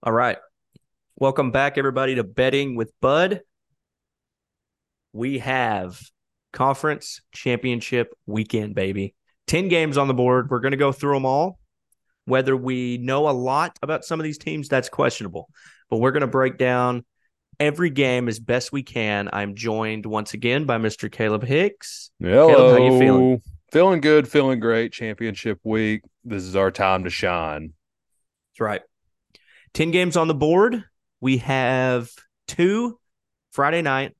All right. Welcome back, everybody, to Betting with Bud. We have conference championship weekend, baby. 10 games on the board. We're going to go through them all. Whether we know a lot about some of these teams, that's questionable. But we're going to break down every game as best we can. I'm joined once again by Mr. Caleb Hicks. Hello. Caleb, how you feeling? Feeling good, feeling great. Championship week. This is our time to shine. That's right. 10 games on the board. We have two Friday night.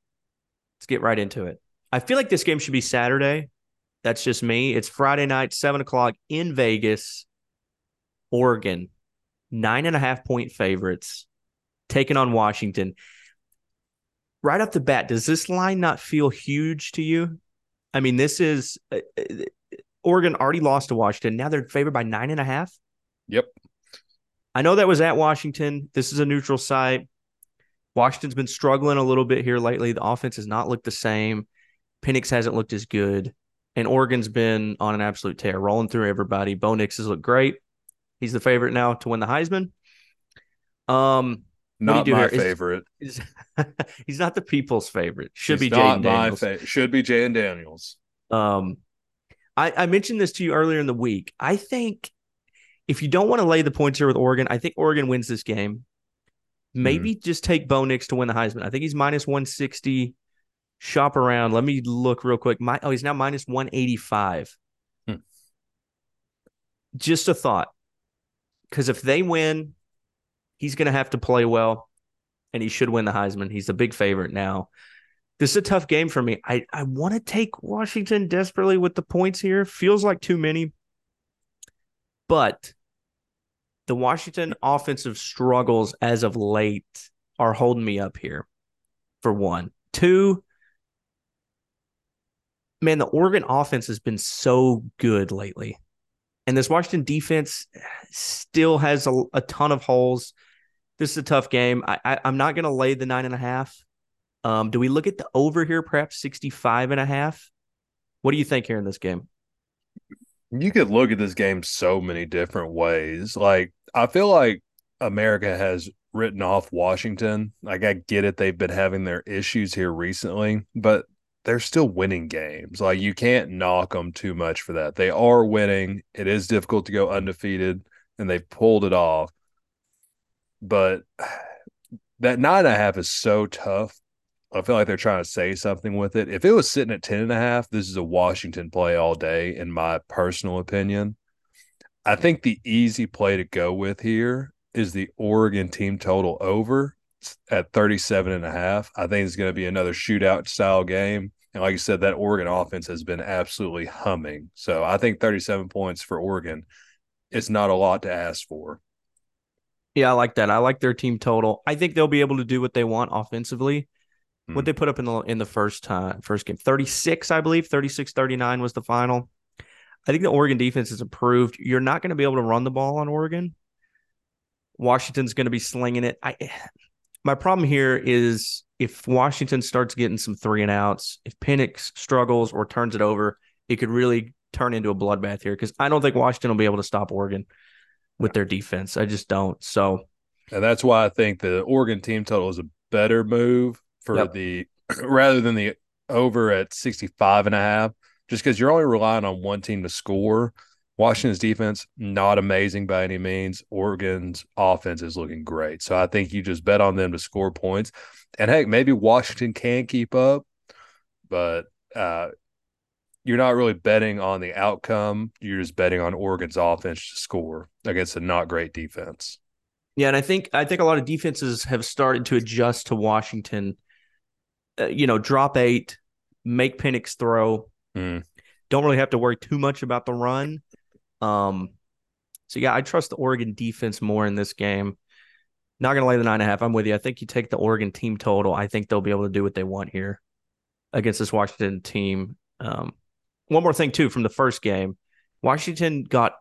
Let's get right into it. I feel like this game should be Saturday. That's just me. It's Friday night, seven o'clock in Vegas, Oregon, nine and a half point favorites, taking on Washington. Right off the bat, does this line not feel huge to you? I mean, this is uh, uh, Oregon already lost to Washington. Now they're favored by nine and a half. Yep. I know that was at Washington. This is a neutral site. Washington's been struggling a little bit here lately. The offense has not looked the same. Penix hasn't looked as good. And Oregon's been on an absolute tear, rolling through everybody. Bo Nix has looked great. He's the favorite now to win the Heisman. Um, Not do my here? Is- favorite. is- he's not the people's favorite. Should He's be Jayden Daniels. fa- Should be Jayden Daniels. Um, I, I mentioned this to you earlier in the week. I think if you don't want to lay the points here with Oregon, I think Oregon wins this game. Maybe just take Bo Nix to win the Heisman. I think he's minus 160. Shop around. Let me look real quick. My oh, he's now minus 185. Hmm. Just a thought. Because if they win, he's going to have to play well, and he should win the Heisman. He's a big favorite now. This is a tough game for me. I, I want to take Washington desperately with the points here. Feels like too many. But the Washington offensive struggles as of late are holding me up here, for one. Two, man, the Oregon offense has been so good lately. And this Washington defense still has a, a ton of holes. This is a tough game. I, I'm not going to lay the nine and a half. Um, do we look at the over here, perhaps 65 and a half? What do you think here in this game? You could look at this game so many different ways. Like, I feel like America has written off Washington. Like, I get it. They've been having their issues here recently, but they're still winning games. Like, you can't knock them too much for that. They are winning. It is difficult to go undefeated, and they've pulled it off. But that nine and a half is so tough. I feel like they're trying to say something with it. If it was sitting at 10 and a half, this is a Washington play all day, in my personal opinion. I think the easy play to go with here is the Oregon team total over at 37 and a half. I think it's going to be another shootout style game. And like you said, that Oregon offense has been absolutely humming. So I think 37 points for Oregon is not a lot to ask for. Yeah, I like that. I like their team total. I think they'll be able to do what they want offensively. Hmm. What they put up in the in the first time first game. 36, I believe. 36-39 was the final. I think the Oregon defense has improved. You're not going to be able to run the ball on Oregon. Washington's going to be slinging it. I my problem here is if Washington starts getting some three and outs, if Penix struggles or turns it over, it could really turn into a bloodbath here because I don't think Washington will be able to stop Oregon with their defense. I just don't. So And that's why I think the Oregon team total is a better move for Yep. the rather than the over at 65 and a half, just because you're only relying on one team to score. Washington's defense, not amazing by any means. Oregon's offense is looking great. So I think you just bet on them to score points. And heck, maybe Washington can keep up, but uh, you're not really betting on the outcome. You're just betting on Oregon's offense to score against a not great defense. Yeah, and I think I think a lot of defenses have started to adjust to Washington. Uh, you know, drop eight, make Penix throw. Mm. Don't really have to worry too much about the run. Um, so yeah, I trust the Oregon defense more in this game. Not gonna lay the nine and a half. I'm with you. I think you take the Oregon team total. I think they'll be able to do what they want here against this Washington team. Um, one more thing too from the first game, Washington got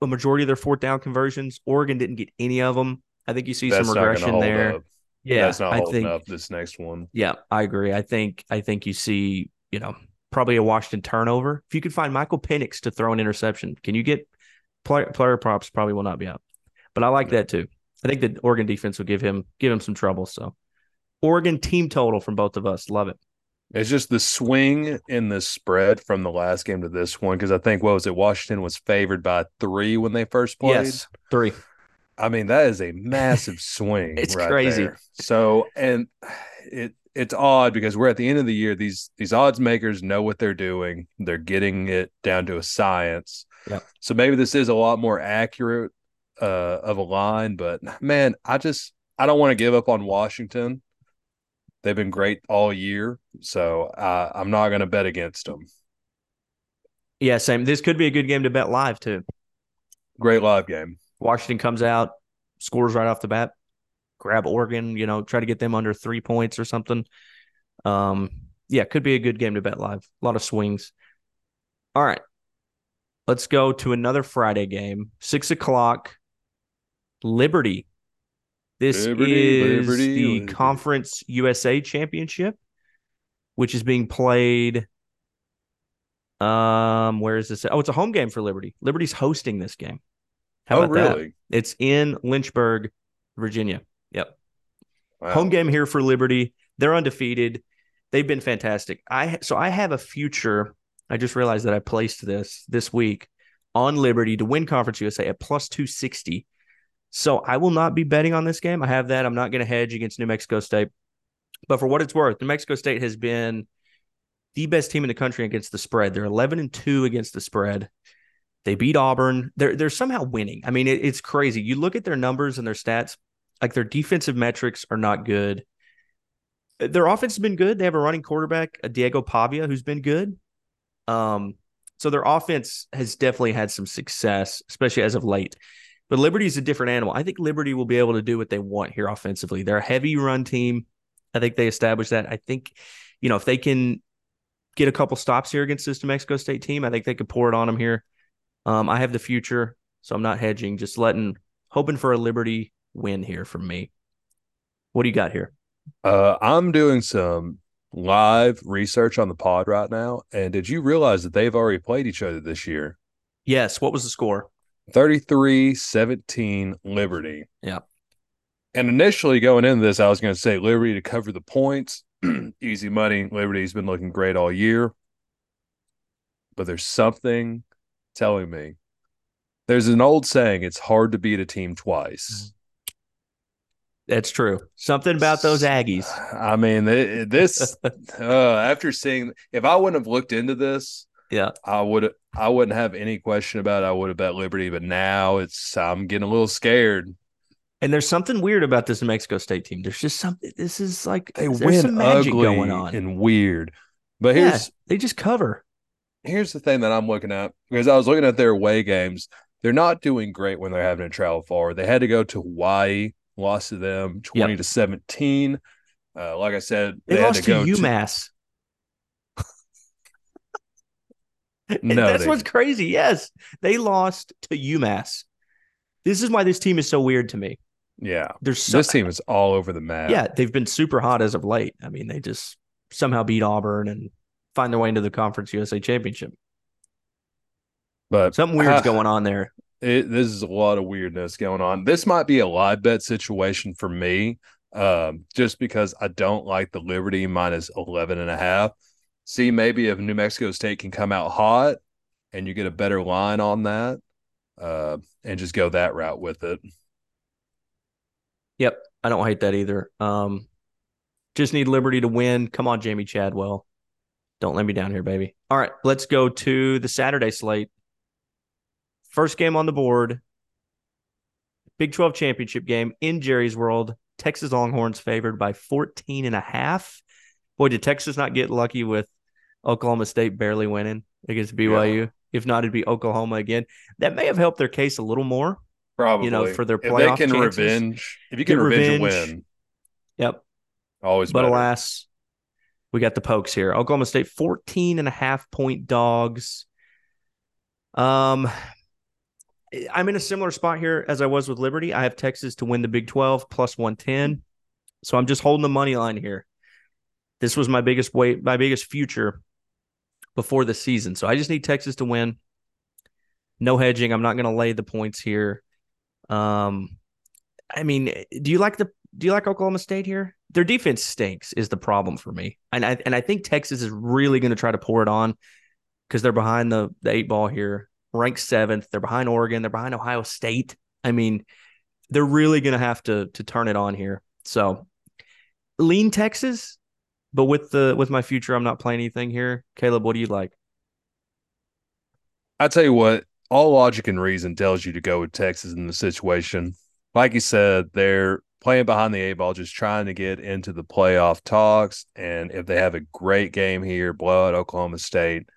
a majority of their fourth down conversions. Oregon didn't get any of them. I think you see That's some regression there. up. Yeah, that's not I holding think. up this next one. Yeah, I agree. I think I think you see, you know, probably a Washington turnover. If you could find Michael Penix to throw an interception, can you get player, player props? Probably will not be out, but I like that too. I think the Oregon defense will give him give him some trouble. So Oregon team total from both of us. Love it. It's just the swing in the spread from the last game to this one because I think what was it? Washington was favored by three when they first played. Yes, three. I mean, that is a massive swing. It's right crazy. there. So, and it it's odd because we're at the end of the year. These these odds makers know what they're doing. They're getting it down to a science. Yep. So maybe this is a lot more accurate uh, of a line. But man, I just I don't want to give up on Washington. They've been great all year, so uh, I'm not going to bet against them. Yeah, same. This could be a good game to bet live too. Great live game. Washington comes out, scores right off the bat. Grab Oregon, you know, try to get them under three points or something. Um, yeah, could be a good game to bet live. A lot of swings. All right. Let's go to another Friday game. Six o'clock. Liberty. This Liberty, is Liberty, the Liberty. Conference USA Championship, which is being played. Um, where is this? Oh, it's a home game for Liberty. Liberty's hosting this game. How oh, about that? really? It's in Lynchburg, Virginia. Yep. Wow. Home game here for Liberty. They're undefeated. They've been fantastic. I so I have a future. I just realized that I placed this this week on Liberty to win Conference USA at plus 260. So I will not be betting on this game. I have that. I'm not going to hedge against New Mexico State. But for what it's worth, New Mexico State has been the best team in the country against the spread. They're 11 and 2 against the spread. They beat Auburn. They're they're somehow winning. I mean, it, it's crazy. You look at their numbers and their stats, like their defensive metrics are not good. Their offense has been good. They have a running quarterback, a Diego Pavia, who's been good. Um, so their offense has definitely had some success, especially as of late. But Liberty is a different animal. I think Liberty will be able to do what they want here offensively. They're a heavy run team. I think they established that. I think, you know, if they can get a couple stops here against this New Mexico State team, I think they could pour it on them here. Um, I have the future, so I'm not hedging, just letting, hoping for a Liberty win here from me. What do you got here? Uh, I'm doing some live research on the pod right now. And did you realize that they've already played each other this year? Yes. What was the score? 33 17 Liberty. Yeah. And initially going into this, I was going to say Liberty to cover the points. Easy money. Liberty's been looking great all year. But there's something telling me there's an old saying it's hard to beat a team twice. That's true. Something about those Aggies. I mean, this uh, after seeing, if I wouldn't have looked into this, Yeah. I would I wouldn't have any question about it. I would have bet Liberty, but now it's I'm getting a little scared. And there's something weird about this New Mexico State team. There's just something. This is like They win some magic ugly going on. and weird. But yeah, here's they just cover. Here's the thing that I'm looking at because I was looking at their away games. They're not doing great when they're having to travel far. They had to go to Hawaii, lost to them 20 to 17. Uh, like I said, They, they, had lost to to, UMass. No, that's what's didn't. crazy. Yes, they lost to UMass. This is why this team is so weird to me. yeah. There's so, This team is all over the map. yeah, they've been super hot as of late. I mean, they just somehow beat Auburn and find their way into the Conference USA Championship. but Something weird's ah, going on there. it, this is a lot of weirdness going on. This might be a live bet situation for me, um, just because I don't like the Liberty minus 11 and a half. See, maybe if New Mexico State can come out hot and you get a better line on that, uh, and just go that route with it. Yep, I don't hate that either. Um, just need Liberty to win. Come on, Jamey Chadwell. Don't let me down here, baby. All right, let's go to the Saturday slate. First game on the board. Big 12 championship game in Jerry's World. Texas Longhorns favored by 14 and a half. Boy, did Texas not get lucky with Oklahoma State barely winning against BYU? If not, it'd be Oklahoma again. That may have helped their case a little more. Probably You know, for their if they playoff can chances, revenge, if you can revenge, revenge. a win, Yep. always But better. alas, we got the pokes here. Oklahoma State 14 and a half point dogs. Um I'm in a similar spot here as I was with Liberty. I have Texas to win the Big 12 plus 110. So I'm just holding the money line here. This was my biggest weight, my biggest future before the season. So I just need Texas to win. No hedging. I'm not going to lay the points here. Um I mean, do you like the do you like Oklahoma State here? Their defense stinks is the problem for me, and I and I think Texas is really going to try to pour it on because they're behind the the eight ball here, ranked seventh. They're behind Oregon. They're behind Ohio State. I mean, they're really going to have to to turn it on here. So lean Texas, but with the with my future, I'm not playing anything here. Caleb, what do you like? I tell you what, all logic and reason tells you to go with Texas in the situation. Like you said, they're playing behind the eight ball, just trying to get into the playoff talks. And if they have a great game here, blow out Oklahoma State,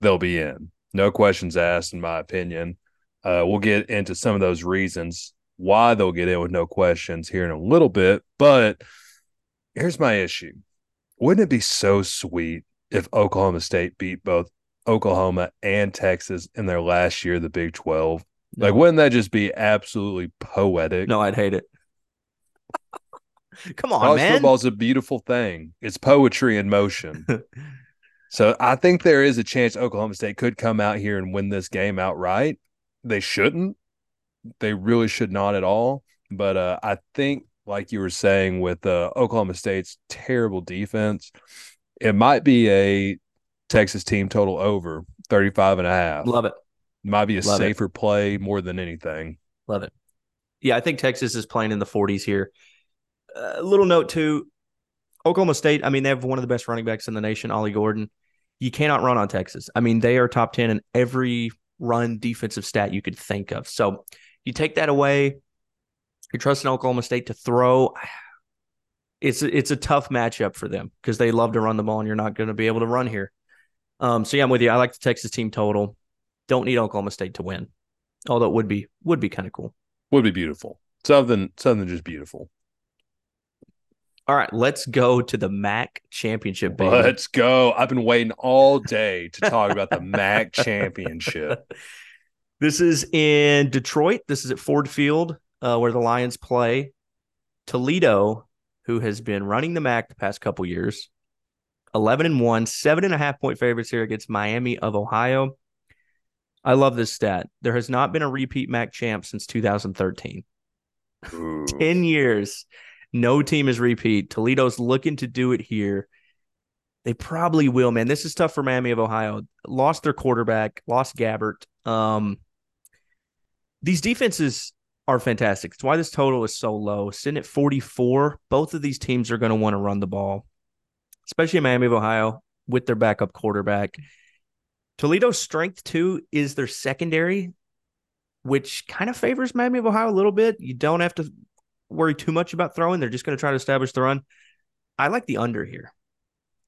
they'll be in. No questions asked, in my opinion. Uh, we'll get into some of those reasons why they'll get in with no questions here in a little bit. But here's my issue Wouldn't it be so sweet if Oklahoma State beat both Oklahoma and Texas in their last year of the Big 12? No. Like, wouldn't that just be absolutely poetic? No, I'd hate it. Come on, College man. football's a beautiful thing. It's poetry in motion. so I think there is a chance Oklahoma State could come out here and win this game outright. They shouldn't. They really should not at all. But uh, I think, like you were saying, with uh, Oklahoma State's terrible defense, it might be a Texas team total over 35 and a half. Love it. Might be a Love it. safer play more than anything. Love it. Yeah, I think Texas is playing in the 40s here. A little note too Oklahoma State, I mean, they have one of the best running backs in the nation, Ollie Gordon. You cannot run on Texas. I mean, they are top 10 in every run defensive stat you could think of. So you take that away, you're trusting Oklahoma State to throw. It's it's a tough matchup for them because they love to run the ball and you're not going to be able to run here. Um, so yeah, I'm with you. I like the Texas team total. Don't need Oklahoma State to win, although it would be would be kind of cool. Would be beautiful. Something, something just beautiful. All right, let's go to the MAC championship, baby. Let's go. I've been waiting all day to talk about the MAC championship. This is in Detroit. This is at Ford Field, uh, where the Lions play. Toledo, who has been running the MAC the past couple years, eleven and one, seven and a half point favorites here against Miami of Ohio. I love this stat. There has not been a repeat MAC champ since 2013. 10 years. No team is repeat. Toledo's looking to do it here. They probably will, man. This is tough for Miami of Ohio. Lost their quarterback, lost Gabbert. Um, these defenses are fantastic. It's why this total is so low. Sitting at 44. Both of these teams are going to want to run the ball, especially Miami of Ohio with their backup quarterback. Toledo's strength, too, is their secondary, which kind of favors Miami of Ohio a little bit. You don't have to worry too much about throwing. They're just going to try to establish the run. I like the under here.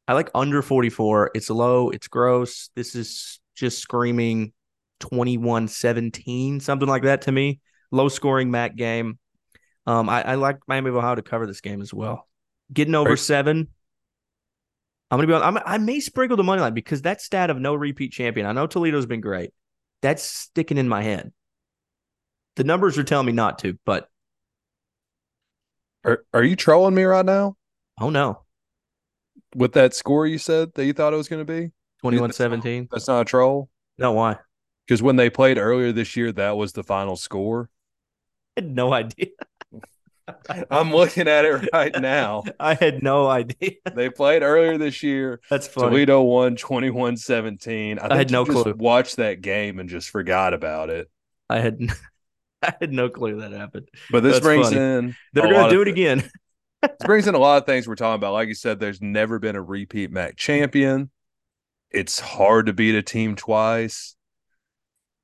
I like under 44. It's low, it's gross. This is just screaming 21 17, something like that to me. Low scoring MAC game. Um, I, I like Miami of Ohio to cover this game as well. Getting over seven. I'm gonna be on. I'm, I may sprinkle the money line because that stat of no repeat champion. I know Toledo's been great. That's sticking in my head. The numbers are telling me not to, but Are, are you trolling me right now oh no, with that score you said that you thought it was going to be? 21 17. That's not a troll. No, why? Because when they played earlier this year, that was the final score. I had no idea. I'm looking at it right now. I had no idea. They played earlier this year. That's funny. Toledo won 21 17. I, think had no just clue. watched that game and just forgot about it. I had I had no clue that happened. But this That's brings funny. in They're gonna do it thi- again. This brings in a lot of things we're talking about. Like you said, there's never been a repeat MAC champion. It's hard to beat a team twice.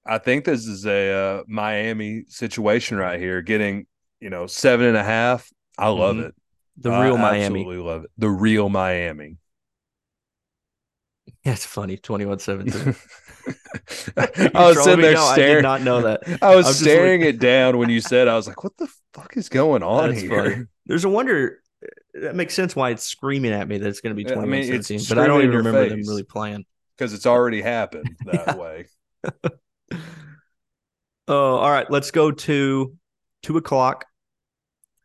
I think this is a uh, Miami situation right here, getting you know seven and a half. I love Mhm. it. The I real Miami. absolutely love it. The real Miami. That's funny. 21 17. I was sitting there I did staring. not know that. I was I'm staring it down when you said. I was like, "What the fuck is going on That's here?" funny. There's a wonder. Uh, that makes sense why it's screaming at me that it's going to be Yeah, I 21 mean, it's But I don't even remember them really playing. Because it's already happened that way. Oh, all right. Let's go to two o'clock.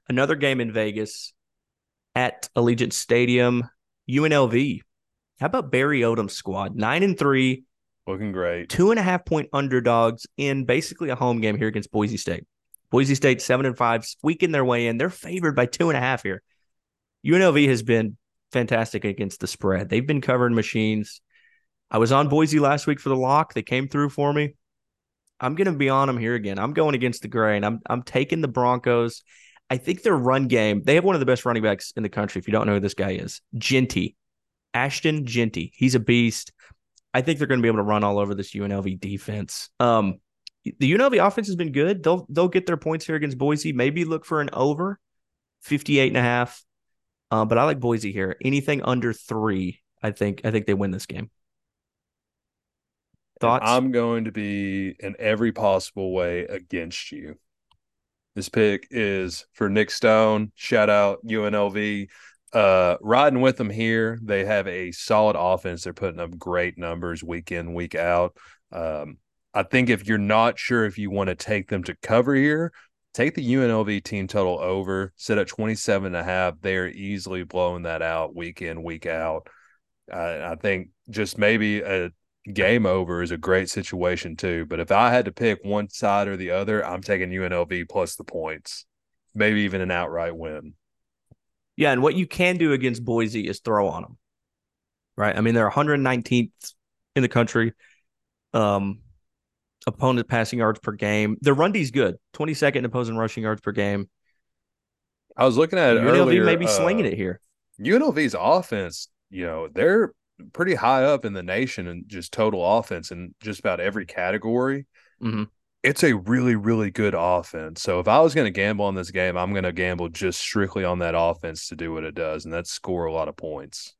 Another game in Vegas at Allegiant Stadium. UNLV. How about Barry Odom's squad? Nine and three, Looking great. two and a half point underdogs in basically a home game here against Boise State. Boise State seven and five, squeaking their way in. They're favored by two and a half here. UNLV has been fantastic against the spread. They've been covering machines. I was on Boise last week for the lock. They came through for me. I'm going to be on them here again. I'm going against the grain. I'm I'm taking the Broncos. I think their run game. They have one of the best running backs in the country. If you don't know who this guy is, Jeanty, Ashton Jeanty. He's a beast. I think they're going to be able to run all over this UNLV defense. Um, the UNLV offense has been good. They'll they'll get their points here against Boise. Maybe look for an over, 58 and a half. Uh, but I like Boise here. Anything under three, I think I think they win this game. Thoughts? I'm going to be in every possible way against you. This pick is for Nick Stone. Shout out UNLV. Uh, riding with them here. They have a solid offense. They're putting up great numbers week in, week out. Um, I think if you're not sure if you want to take them to cover here, take the UNLV team total over, sit at 27 and a half. They're easily blowing that out week in, week out. Uh, I think just maybe a game over is a great situation too. But if I had to pick one side or the other, I'm taking UNLV plus the points, maybe even an outright win. Yeah, and what you can do against Boise is throw on them, right? I mean, they're 119th in the country. Um, opponent passing yards per game. Their run D is good, 22nd opposing rushing yards per game. I was looking at it UNLV earlier, may be slinging uh, it here. UNLV's offense, you know, they're pretty high up in the nation and just total offense in just about every category. Mhm. It's a really, really good offense. So if I was going to gamble on this game, I'm going to gamble just strictly on that offense to do what it does, and that's score a lot of points.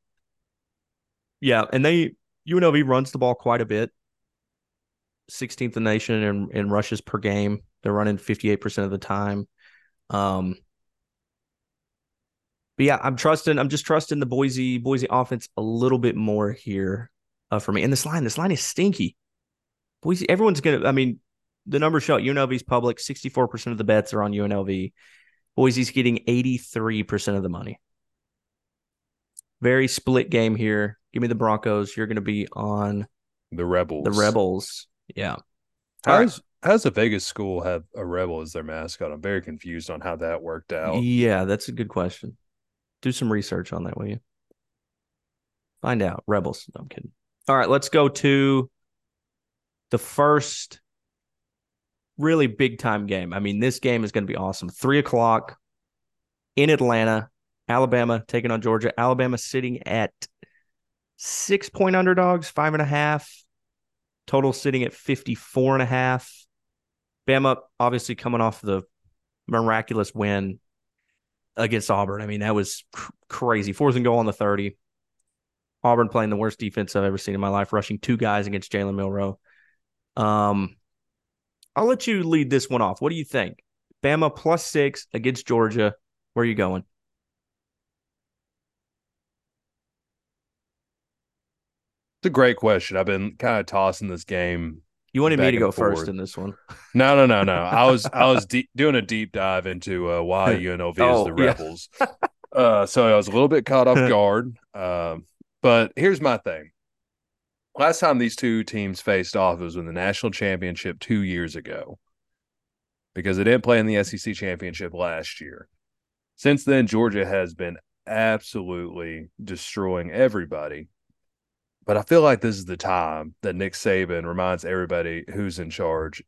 Yeah, and they UNLV runs the ball quite a bit. 16th in the nation in, in rushes per game. They're running 58% of the time. Um, but yeah, I'm trusting. I'm just trusting the Boise Boise offense a little bit more here uh, for me. And this line, this line is stinky. Boise, everyone's gonna. I mean, the numbers show UNLV's public. 64 percent of the bets are on UNLV. Boise's getting 83 percent of the money. Very split game here. Give me the Broncos. You're going to be on The Rebels. the Rebels. Yeah. All right. How's how's the Vegas school have a rebel as their mascot? I'm very confused on how that worked out. Yeah, that's a good question. Do some research on that, will you? Find out. Rebels. No, I'm kidding. All right, let's go to the first really big time game. I mean, this game is going to be awesome. Three o'clock in Atlanta, Alabama taking on Georgia. Alabama sitting at six point underdogs, five and a half. Total sitting at 54 and a half. Bama obviously coming off the miraculous win against Auburn. I mean, that was cr- crazy. Fourth and goal on the 30. Auburn playing the worst defense I've ever seen in my life, rushing two guys against Jalen Milroe. Um, I'll let you lead this one off. What do you think? Bama plus six against Georgia. Where are you going? It's a great question. I've been kind of tossing this game. You wanted me to go first in this one. No, no, no, no. I was I was deep, doing a deep dive into uh, why UNLV Oh, is the yeah. Rebels. uh, so I was a little bit caught off guard. Um, but here's my thing. Last time these two teams faced off was in the national championship two years ago, because they didn't play in the SEC championship last year. Since then, Georgia has been absolutely destroying everybody. But I feel like this is the time that Nick Saban reminds everybody who's in charge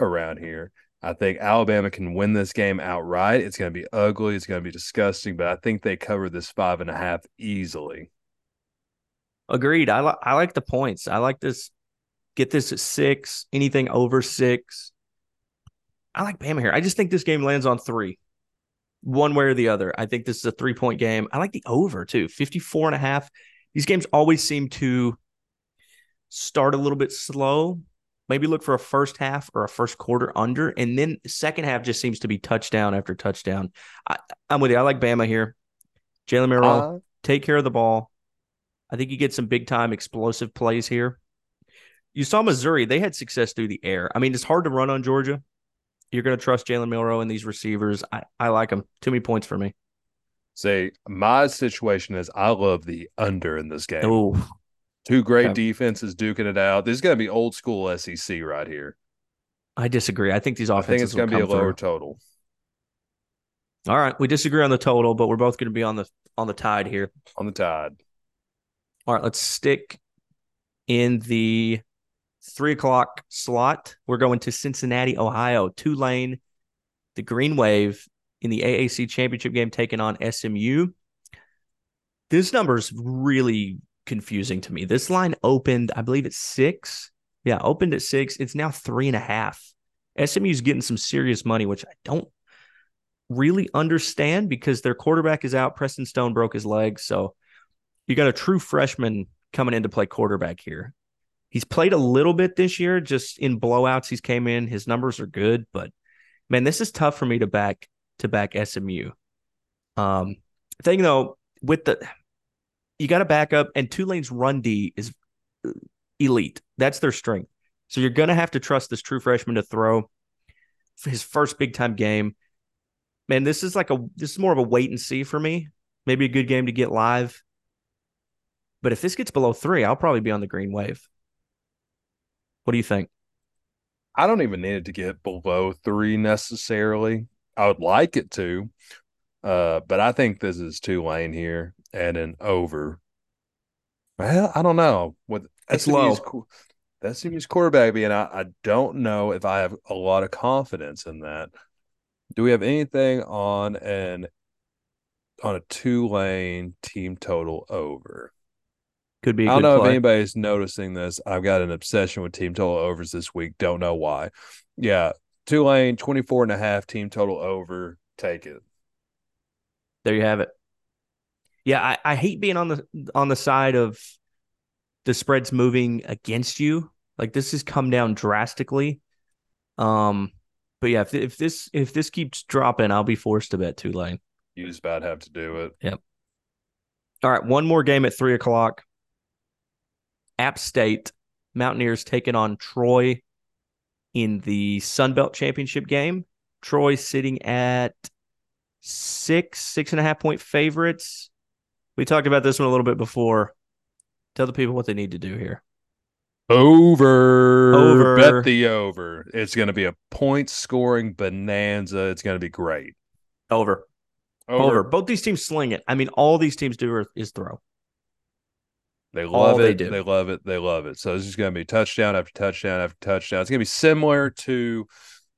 around here. I think Alabama can win this game outright. It's going to be ugly. It's going to be disgusting, but I think they cover this five and a half easily. Agreed. I like I like the points. I like this. Get this at six. Anything over six. I like Bama here. I just think this game lands on three, one way or the other. I think this is a three point game. I like the over too, 54 and a half. These games always seem to start a little bit slow. Maybe look for a first half or a first quarter under, and then second half just seems to be touchdown after touchdown. I, I'm with you. I like Bama here. Jalen Milroe Uh, take care of the ball. I think you get some big time explosive plays here. You saw Missouri, they had success through the air. I mean, it's hard to run on Georgia. You're going to trust Jalen Milroe and these receivers. I, I like them. Too many points for me. say my situation is I love the under in this game. Oh, Two great defenses duking it out. This is going to be old school SEC right here. I disagree. I think these offenses. I think it's going to be a lower through. total. All right, we disagree on the total, but we're both going to be on the on the tide here. On the tide. All right, let's stick in the three o'clock slot. We're going to Cincinnati, Ohio. Tulane, the Green Wave in the AAC championship game, taking on SMU. This number is really confusing to me. This line opened, I believe it's six. Yeah, opened at six. It's now three and a half. SMU's getting some serious money, which I don't really understand because their quarterback is out. Preston Stone broke his leg. So you got a true freshman coming in to play quarterback here. He's played a little bit this year, just in blowouts. He's came in. His numbers are good, but man, this is tough for me to back to back SMU. Um, thing though, with the you got to back up, and Tulane's run D is elite. That's their strength. So you're gonna have to trust this true freshman to throw his first big time game. Man, this is like a this is more of a wait and see for me. Maybe a good game to get live. But if this gets below three, I'll probably be on the green wave. What do you think? I don't even need it to get below three necessarily. I would like it to, uh, but I think this is Tulane here and an over. Well, I don't know. With it's SMU's, low. That SMU's quarterback being I, I don't know if I have a lot of confidence in that. Do we have anything on an on a Tulane team total over? Could be. I don't know play. if anybody's noticing this. I've got an obsession with team total overs this week. Don't know why. Yeah. Tulane 24 and a half team total over. Take it. There you have it. Yeah, I, I hate being on the on the side of the spreads moving against you. Like this has come down drastically. Um, but yeah, if, if this if this keeps dropping, I'll be forced to bet Tulane. You just about have to do it. Yep. All right, one more game at three o'clock. App State Mountaineers taking on Troy in the Sun Belt Championship game. Troy sitting at six, six and a half point favorites. We talked about this one a little bit before. Tell the people what they need to do here. Over. Over. Bet the over. It's going to be a point scoring bonanza. It's going to be great. Over. over. Over. Both these teams sling it. I mean, all these teams do is throw. They love it. They, they, love it. They love it. So this is going to be touchdown after touchdown after touchdown. It's going to be similar to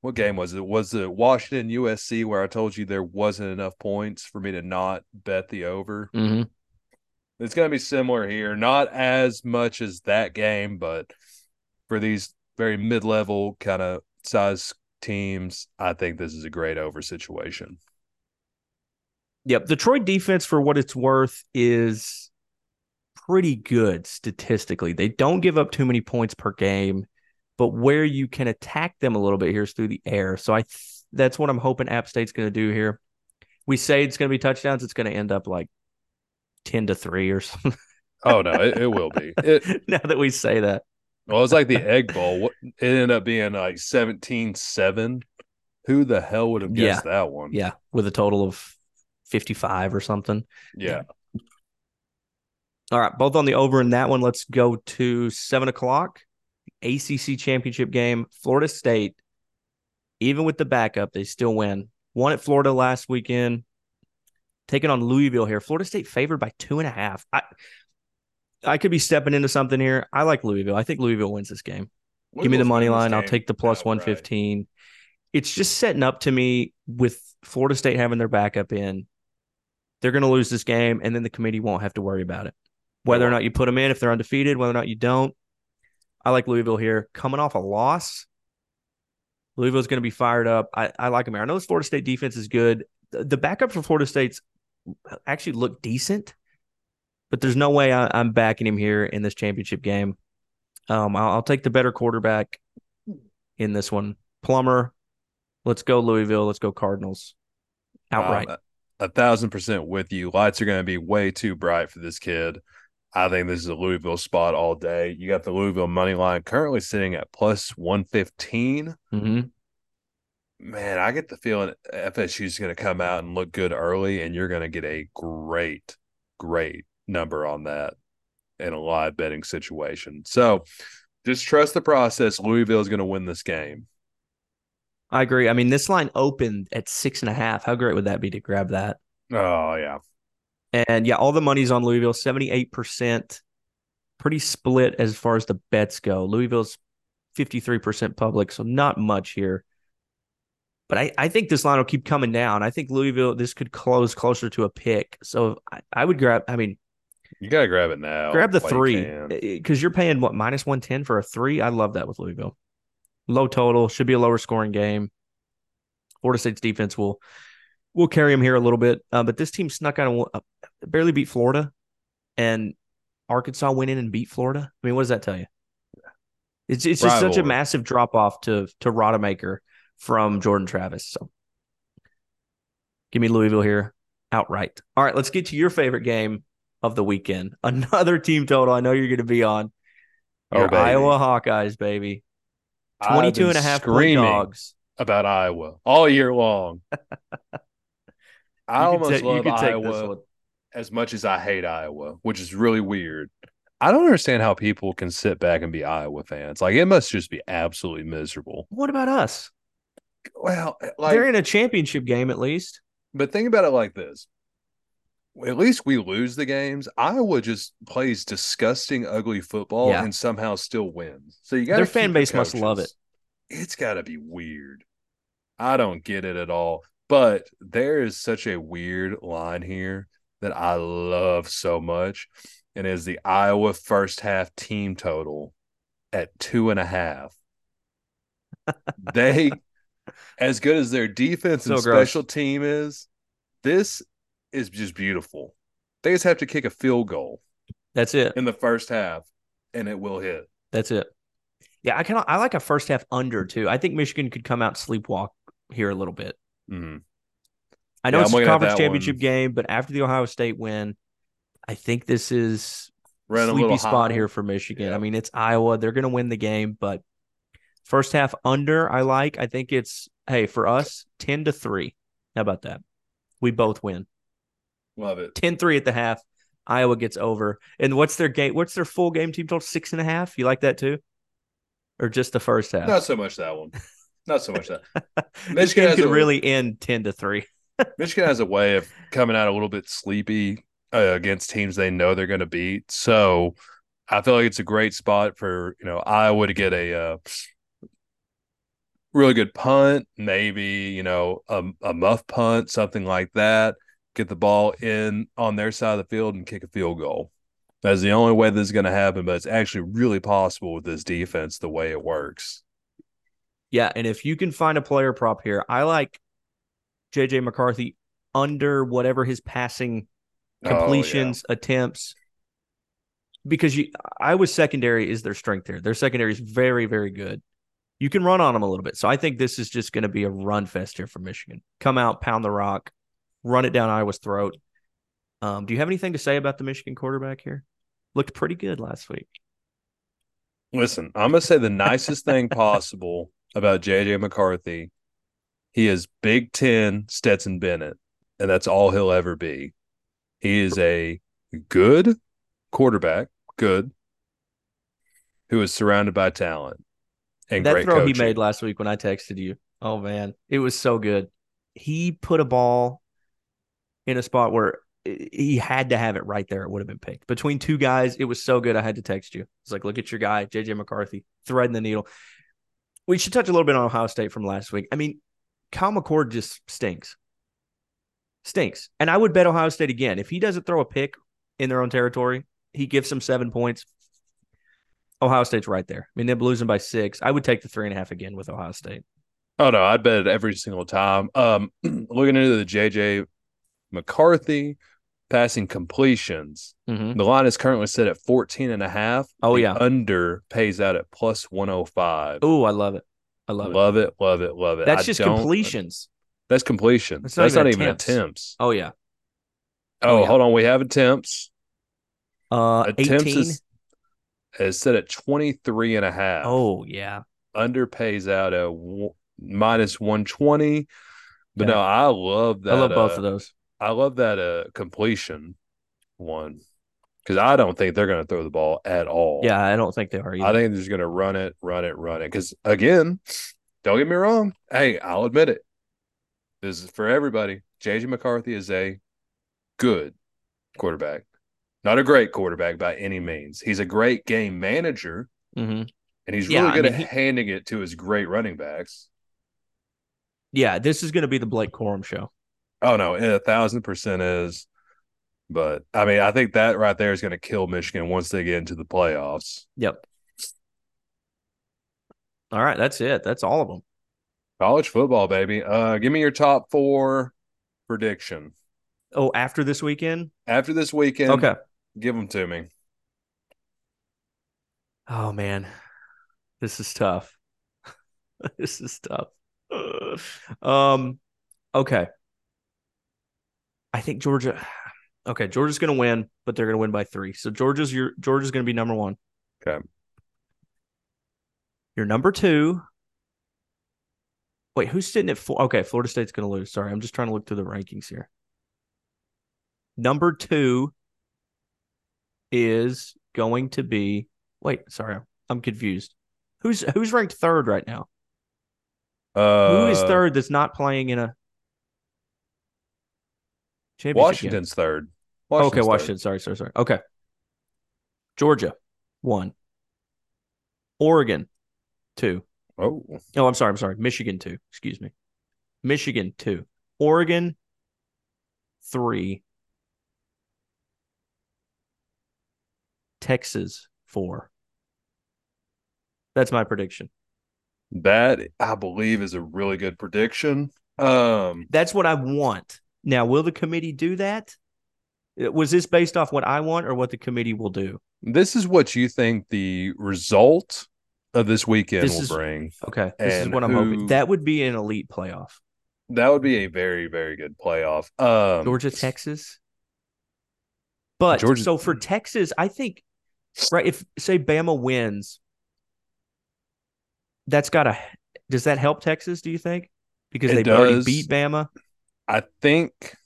what game was it? Was it Washington USC where I told you there wasn't enough points for me to not bet the over? Mm-hmm. It's going to be similar here. Not as much as that game, but for these very mid-level kind of size teams, I think this is a great over situation. Yep, the Troy defense, for what it's worth, is pretty good statistically. They don't give up too many points per game, but where you can attack them a little bit here is through the air. So I th- that's what I'm hoping App State's going to do here. We say it's going to be touchdowns. It's going to end up like 10 to 3 or something. oh no, it, it will be. It, now that we say that. Well, it's like the Egg Bowl. It ended up being like 17-7. Who the hell would have guessed yeah. that one? Yeah, with a total of 55 or something. Yeah. All right, both on the over in that one. Let's go to seven o'clock. ACC championship game. Florida State, even with the backup, they still win. Won at Florida last weekend. Taking on Louisville here. Florida State favored by two and a half. I I could be stepping into something here. I like Louisville. I think Louisville wins this game. Louisville's Give me the money line. I'll take the plus one fifteen. It's just setting up to me with Florida State having their backup in. They're going to lose this game, and then the committee won't have to worry about it whether or not you put them in, if they're undefeated, whether or not you don't. I like Louisville here. Coming off a loss, Louisville's going to be fired up. I, I like them here. I know this Florida State defense is good. The, the backup for Florida State's actually look decent, but there's no way I, am backing him here in this championship game. Um, I'll, I'll take the better quarterback in this one. Plummer, let's go Louisville. Let's go Cardinals outright. Wow, a thousand percent with you. Lights are going to be way too bright for this kid. I think this is a Louisville spot all day. You got the Louisville money line currently sitting at plus 115. Mm-hmm. Man, I get the feeling FSU is going to come out and look good early, and you're going to get a great, great number on that in a live betting situation. So just trust the process. Louisville is going to win this game. I agree. I mean, this line opened at six and a half. How great would that be to grab that? Oh yeah. And yeah, all the money's on Louisville, 78%. Pretty split as far as the bets go. Louisville's 53% public, so not much here. But I, I think this line will keep coming down. I think Louisville, this could close closer to a pick. So I, I would grab, I mean, You gotta grab it now. grab the three because eh, eh, you're paying what, minus 110 for a three? I love that with Louisville. Low total, should be a lower scoring game. Florida State's defense will will carry them here a little bit. Uh, but this team snuck out and uh, barely beat Florida, and Arkansas went in and beat Florida. I mean, what does that tell you? It's it's just such a massive drop off to to Rodemaker from Jordan Travis. So give me Louisville here outright. All right, let's get to your favorite game of the weekend. Another team total. I know you're going to be on. Oh, Your baby. Iowa Hawkeyes, baby. I've 22 and a half screaming dogs. about Iowa all year long. I You could almost ta- you love could take Iowa one. as much as I hate Iowa, which is really weird. I don't understand how people can sit back and be Iowa fans. Like it must just be absolutely miserable. What about us? Well, eh, like They're in a championship game at least. But think about it like this. At least we lose the games. Iowa just plays disgusting, ugly football Yeah. and somehow still wins. So you got Their fan base must love it. It's got to be weird. I don't get it at all. But there is such a weird line here that I love so much. And is the Iowa first half team total at two and a half. they, as good as their defense and gross. special team is, this is just beautiful. They just have to kick a field goal That's it. in the first half, and it will hit. That's it. Yeah, I kind of I like a first half under too. I think Michigan could come out sleepwalk here a little bit. Mhm. I know Yeah, it's I'm a conference championship one. game, but after the Ohio State win, I think this is Ran a sleepy spot high. here for Michigan. Yeah. I mean, it's Iowa; they're going to win the game, but first half under, I like. I think it's hey for us ten to three. How about that? We both win Love it. 10-3 at the half. Iowa gets over. And what's their game? What's their full game team total? Six and a half. You like that too, or just the first half? Not so much that one. Not so much that. Michigan has could a- really end ten to three. Michigan has a way of coming out a little bit sleepy uh, against teams they know they're going to beat. So I feel like it's a great spot for you know Iowa to get a uh, really good punt, maybe you know a, a muff punt, something like that. Get the ball in on their side of the field and kick a field goal. That's the only way this is going to happen, but it's actually really possible with this defense the way it works. Yeah, and if you can find a player prop here, I like JJ McCarthy under whatever his passing Oh, yeah. completions, attempts. Because you Iowa's secondary is their strength here. Their secondary is very, very good. You can run on them a little bit. So I think this is just going to be a run fest here for Michigan. Come out, pound the rock, run it down Iowa's throat. Um, do you have anything to say about the Michigan quarterback here? Looked pretty good last week. Listen, I'm gonna say the nicest thing possible about JJ McCarthy. He is Big Ten Stetson Bennett, and that's all he'll ever be. He is a good quarterback, good, who is surrounded by talent and that throw coaching. he made last week when I texted you. Oh man, it was so good. He put a ball in a spot where he had to have it right there. It would have been picked between two guys. It was so good. I had to text you. It's like, look at your guy, JJ McCarthy, threading the needle. We should touch a little bit on Ohio State from last week. I mean, Kyle McCord just stinks, stinks. And I would bet Ohio State again if he doesn't throw a pick in their own territory. He gives them seven points. Ohio State's right there. I mean, they're losing by six. I would take the three and a half again with Ohio State. Oh no, I'd bet it every single time. Um, looking into the JJ McCarthy passing completions, Mm-hmm. the line is currently set at 14 and a half. Oh, The yeah. under pays out at plus 105. Oh, I love it. I love, love it, love it, love it. Love it. That's I just completions. That's completion. That's That's not not, even even attempts. attempts. Oh yeah. Oh, Oh, yeah. hold on. We have attempts. Uh, Attempts 18. is, is set at 23 and a half. oh yeah. Under pays out at w- minus 120. But Yeah. no, I love that. I love both uh, of those. I love that uh, completion one because I don't think they're going to throw the ball at all. Yeah, I don't think they are either. I think they're just going to run it, run it, run it. Because again, don't get me wrong. Hey, I'll admit it. This is for everybody. JJ McCarthy is a good quarterback, not a great quarterback by any means. He's a great game manager, Mm-hmm. and he's Yeah, really I good mean, at he- handing it to his great running backs. Yeah, this is going to be the Blake Corum show. Oh no, it a thousand percent is. But I mean, I think that right there is going to kill Michigan once they get into the playoffs. Yep. All right, that's it. That's all of them. College football, baby. Uh, give me your top four prediction Oh, after this weekend? after this weekend. Okay. give them to me. Oh man, this is tough. this is tough. um, okay. I think Georgia. Okay, Georgia's going to win, but they're going to win by three. So Georgia's your Georgia's going to be number one. Okay. Your number two. Wait, who's sitting at four? Okay, Florida State's going to lose. Sorry, I'm just trying to look through the rankings here. Number two is going to be. Wait, sorry, I'm confused. Who's who's ranked third right now? Uh, Who is third that's not playing in a championship? game? Washington's third. okay, Washington's Washington. Sorry, sorry, sorry. Okay. Georgia, one. Oregon, two. third. Oh, Oh, I'm sorry. I'm sorry. Michigan, two. Excuse me. Michigan, two. Oregon, three. Texas, four. That's my prediction. that I believe is a really good prediction. Um, That's what I want. Now, will the committee do that? Uh, Was this based off what I want or what the committee will do? this is what you think the result of this weekend This will is- bring. Okay. This is what I'm who- hoping. That would be an elite playoff. That would be a very, very good playoff. Um, Georgia, Texas. But Georgia- so for Texas, I think, right, if say Bama wins, that's got to, does that help Texas, do you think? Because they've already beat Bama. I think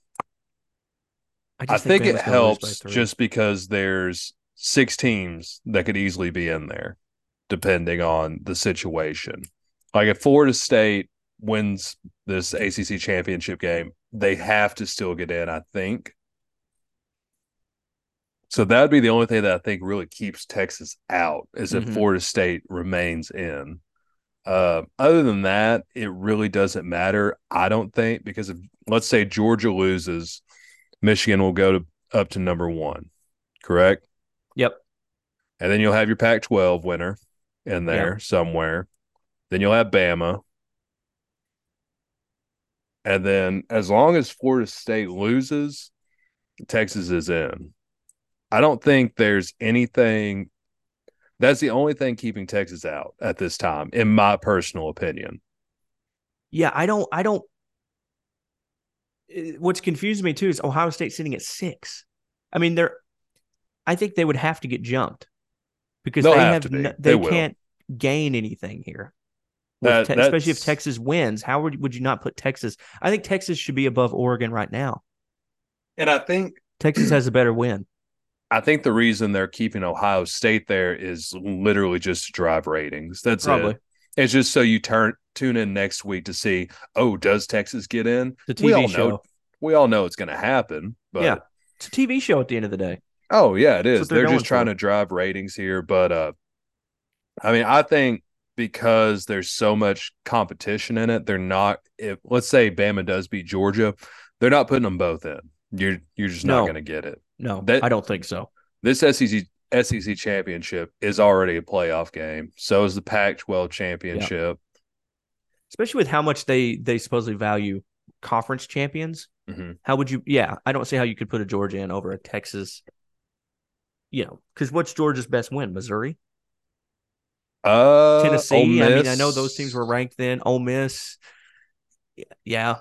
I, I just think it Bama's gonna lose by helps just because there's six teams that could easily be in there, depending on the situation. Like if Florida State wins this ACC championship game, they have to still get in, I think. So that'd be the only thing that I think really keeps Texas out is if Mhm. Florida State remains in. Uh, other than that, it really doesn't matter. I don't think because if let's say Georgia loses, Michigan will go to up to number one, correct? Yep. And then you'll have your Pac-12 winner in there somewhere. Then you'll have Bama. And then as long as Florida State loses, Texas is in. I don't think there's anything that's the only thing keeping Texas out at this time, in my personal opinion. Yeah, I don't, I don't, eh, what's confused me too is Ohio State sitting at six. I mean, they're, I think they would have to get jumped because They'll they have have, to be. no- They they, can't gain anything here. That- Te- especially if Texas wins, how would would you not put Texas? I think Texas should be above Oregon right now. And I think Texas has a better win. I think the reason they're keeping Ohio State there is literally just to drive ratings. That's Probably. it. It's just so you turn tune in next week to see, oh, does Texas get in? The we TV all show. know we all know it's going to happen. But Yeah. It's a TV show at the end of the day. oh yeah, it is. they're They're, just trying for. to drive ratings here. But uh, I mean, I think because there's so much competition in it, they're not. If let's say Bama does beat Georgia, they're not putting them both in. You're you're just not going to get it. No, That- I don't think so. this SEC SEC championship is already a playoff game. So is the Pac-12 championship. Especially with how much they they supposedly value conference champions. Mhm. How would you? Yeah, I don't see how you could put a Georgia in over a Texas. You know, because what's Georgia's best win? Missouri, Uh, Tennessee. I mean, I know those teams were ranked then. Ole Miss. Yeah,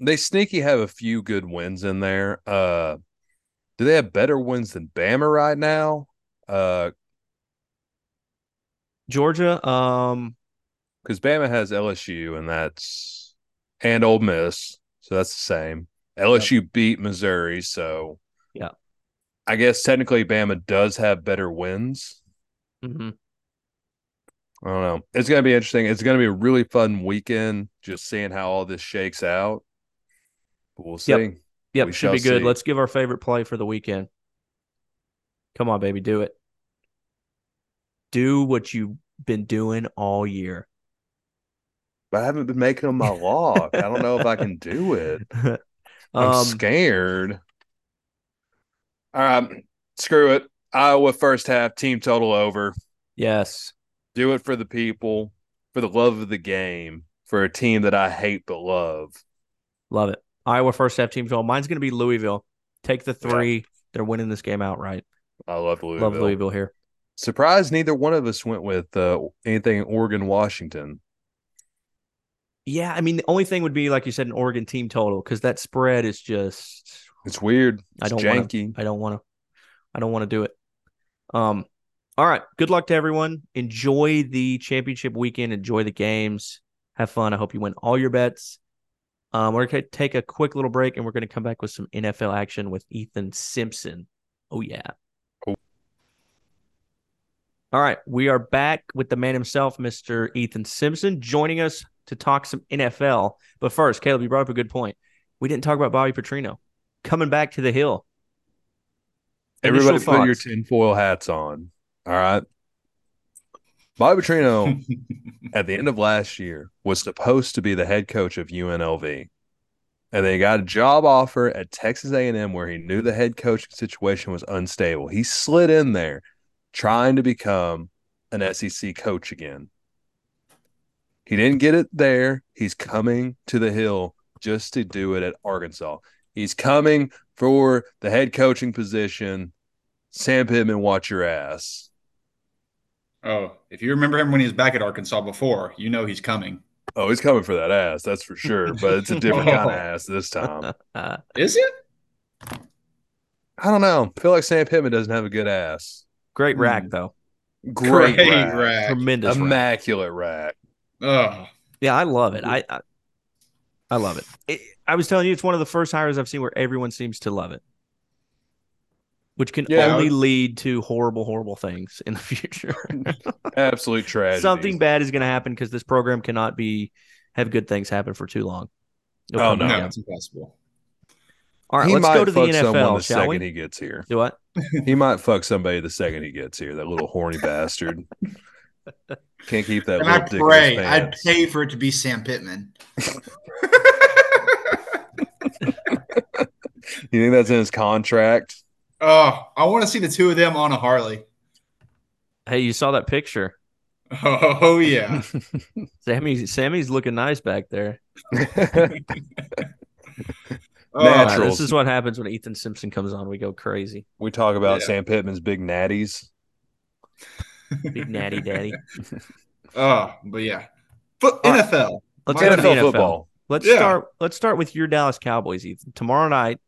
They sneaky have a few good wins in there. Uh, do they have better wins than Bama right now? Uh, Georgia. Um, because Bama has LSU and that's and Ole Miss, so that's the same. LSU beat Missouri, so Yeah. I guess technically Bama does have better wins. mhm. I don't know. It's gonna be interesting. It's gonna be a really fun weekend, just seeing how all this shakes out. But we'll see. Yep. Yep, We should be good. see. Let's give our favorite play for the weekend. Come on, baby, do it. Do what you've been doing all year. But I haven't been making them my lock. I don't know if I can do it. I'm um, scared. All right, screw it. Iowa first half team total over. yes. Do it for the people, for the love of the game, for a team that I hate but love. Love it. Iowa first half team total. Mine's going to be Louisville. Take the three. They're winning this game outright. I love Louisville. Love Louisville here. Surprised neither one of us went with uh, anything Oregon Washington. Yeah, I mean, the only thing would be like you said, an Oregon team total because that spread is just. It's weird. I don't wanna- janky. I don't want to. I don't want to do it. Um. All right. Good luck to everyone. Enjoy the championship weekend. Enjoy the games. Have fun. I hope you win all your bets. Um, we're gonna take a quick little break, and we're gonna come back with some NFL action with Ethan Simpson. Oh yeah. Oh. All right, we are back with the man himself, Mr. Ethan Simpson, joining us to talk some NFL. But first, Caleb, you brought up a good point. We didn't talk about Bobby Petrino coming back to the hill. Everybody Initial put your tinfoil hats on. All right. Bobby Petrino at the end of last year was supposed to be the head coach of UNLV. And they got a job offer at Texas A&M where he knew the head coaching situation was unstable. He slid in there trying to become an SEC coach again. He didn't get it there. He's coming to the hill just to do it at Arkansas. He's coming for the head coaching position. Sam Pittman, watch your ass. Oh, if you remember him when he was back at Arkansas before, you know he's coming. Oh, he's coming for that ass, that's for sure. But it's a different kind of ass this time. Uh, Is it? I don't know. I feel like Sam Pittman doesn't have a good ass. great Hmm. rack though, Great, Great rack. rack. tremendous. rack. Immaculate rack. Oh, Yeah, I love it. I, I I love it. it. I was telling you, it's one of the first hires I've seen where everyone seems to love it, which can Yeah. only lead to horrible, horrible things in the future. Absolute tragedy. Something bad is going to happen because this program cannot be have good things happen for too long. Oh, fun no. no, it's impossible. All right, he let's might go to the fuck someone NFL, the shall second we? he gets here. Do what? He might fuck somebody the second he gets here. That little horny bastard. Can't keep that. And I little dick in his pray, I'd pay for it to be Sam Pittman. You think that's in his contract? Oh, I want to see the two of them on a Harley. Hey, you saw that picture? Oh yeah. Sammy, Sammy's looking nice back there. Oh, Uh, this is what happens when Ethan Simpson comes on. We go crazy. we talk about Yeah. Sam Pittman's big natties. Big natty daddy. oh, but yeah. Foot All right. NFL. Let's go to the NFL NFL. football. Let's Yeah. start. Let's start with your Dallas Cowboys, Ethan. Tomorrow night,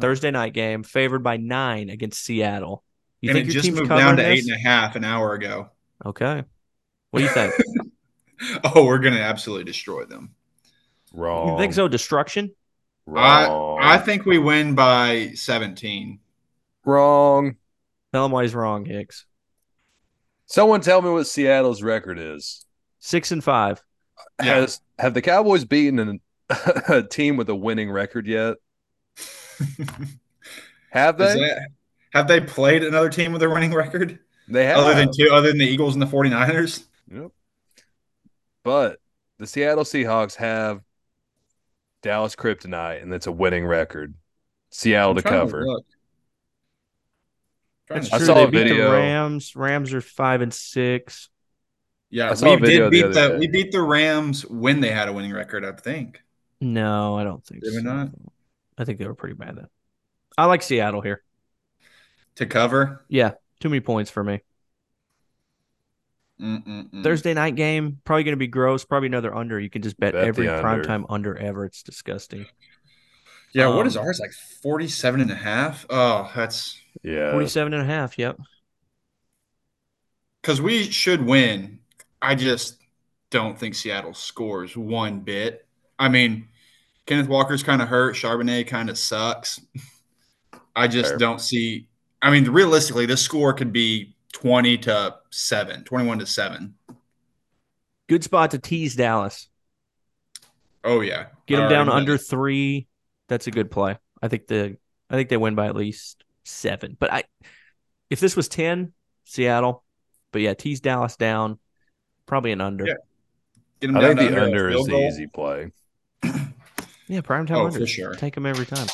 Thursday night game, favored by nine against Seattle. You and think it your just team's moved down to this? eight and a half an hour ago. Okay. What do you think? Oh, we're gonna absolutely destroy them. Wrong. you think so? Destruction? Wrong. I I think we win by 17. Wrong. Tell him why he's wrong, Hicks. Someone tell me what Seattle's record is. Six and five. Yeah. Has have the Cowboys beaten an, a team with a winning record yet? Have they? that- have they played another team with a winning record they have. other than two, other than the Eagles and the 49ers? Yep. But the Seattle Seahawks have Dallas Kryptonite, and it's a winning record. Seattle I'm to cover. look. That's to I saw they a beat video. the Rams. Rams are five and six. Yeah, I saw a we video did beat other the, we beat the Rams when they had a winning record, I think. No, I don't think Did we not? I think they were pretty bad then. I like Seattle here. To cover. Yeah, too many points for me. Mm-mm-mm. Thursday night game, probably going to be gross. Probably another under. You can just bet, Bet every under. primetime under ever. It's disgusting. Yeah, what um, is ours? Like 47 and a half? Oh, that's Yeah. 47 and a half. Yep. because we should win. I just don't think Seattle scores one bit. I mean, Kenneth Walker's kind of hurt. Charbonnet kind of sucks. I just Fair. don't see. I mean, realistically, this score could be 20 to 7, 21 to 7. Good spot to tease Dallas. Oh yeah, Get them down right, under three. That's a good play. I think the I think they win by at least seven. But I, if this was ten, Seattle. But yeah, tease Dallas down. Probably an under. Yeah. Get them I down think the a under is field the easy play. Yeah, prime time Oh, under. for sure. Take them every time.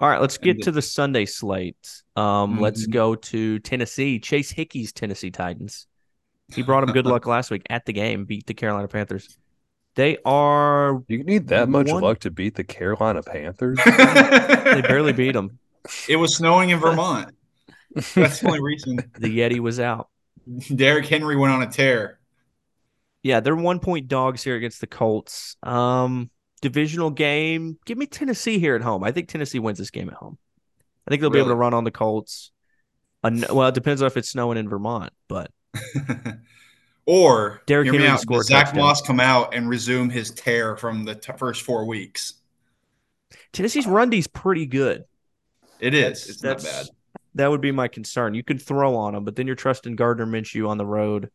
All right, let's get And to the Sunday slate. Um, let's Mhm. go to Tennessee. Chase Hickey's Tennessee Titans. He brought him good luck last week at the game, beat the Carolina Panthers. They are You need that much One- luck to beat the Carolina Panthers? they barely beat them. It was snowing in Vermont. That's the only reason. The Yeti was out. Derrick Henry went on a tear. Yeah, they're one point dogs here against the Colts. Um, divisional game. Give me Tennessee here at home. I think Tennessee wins this game at home. I think they'll be able to run on the Colts. Well, it depends on if it's snowing in Vermont, but or me Henry out, scored Zach touchdown. Moss come out and resume his tear from the t- first four weeks. Tennessee's run D's pretty good. It is. That's- It's not bad. That would be my concern. You could throw on them, but then you're trusting Gardner Minshew on the road.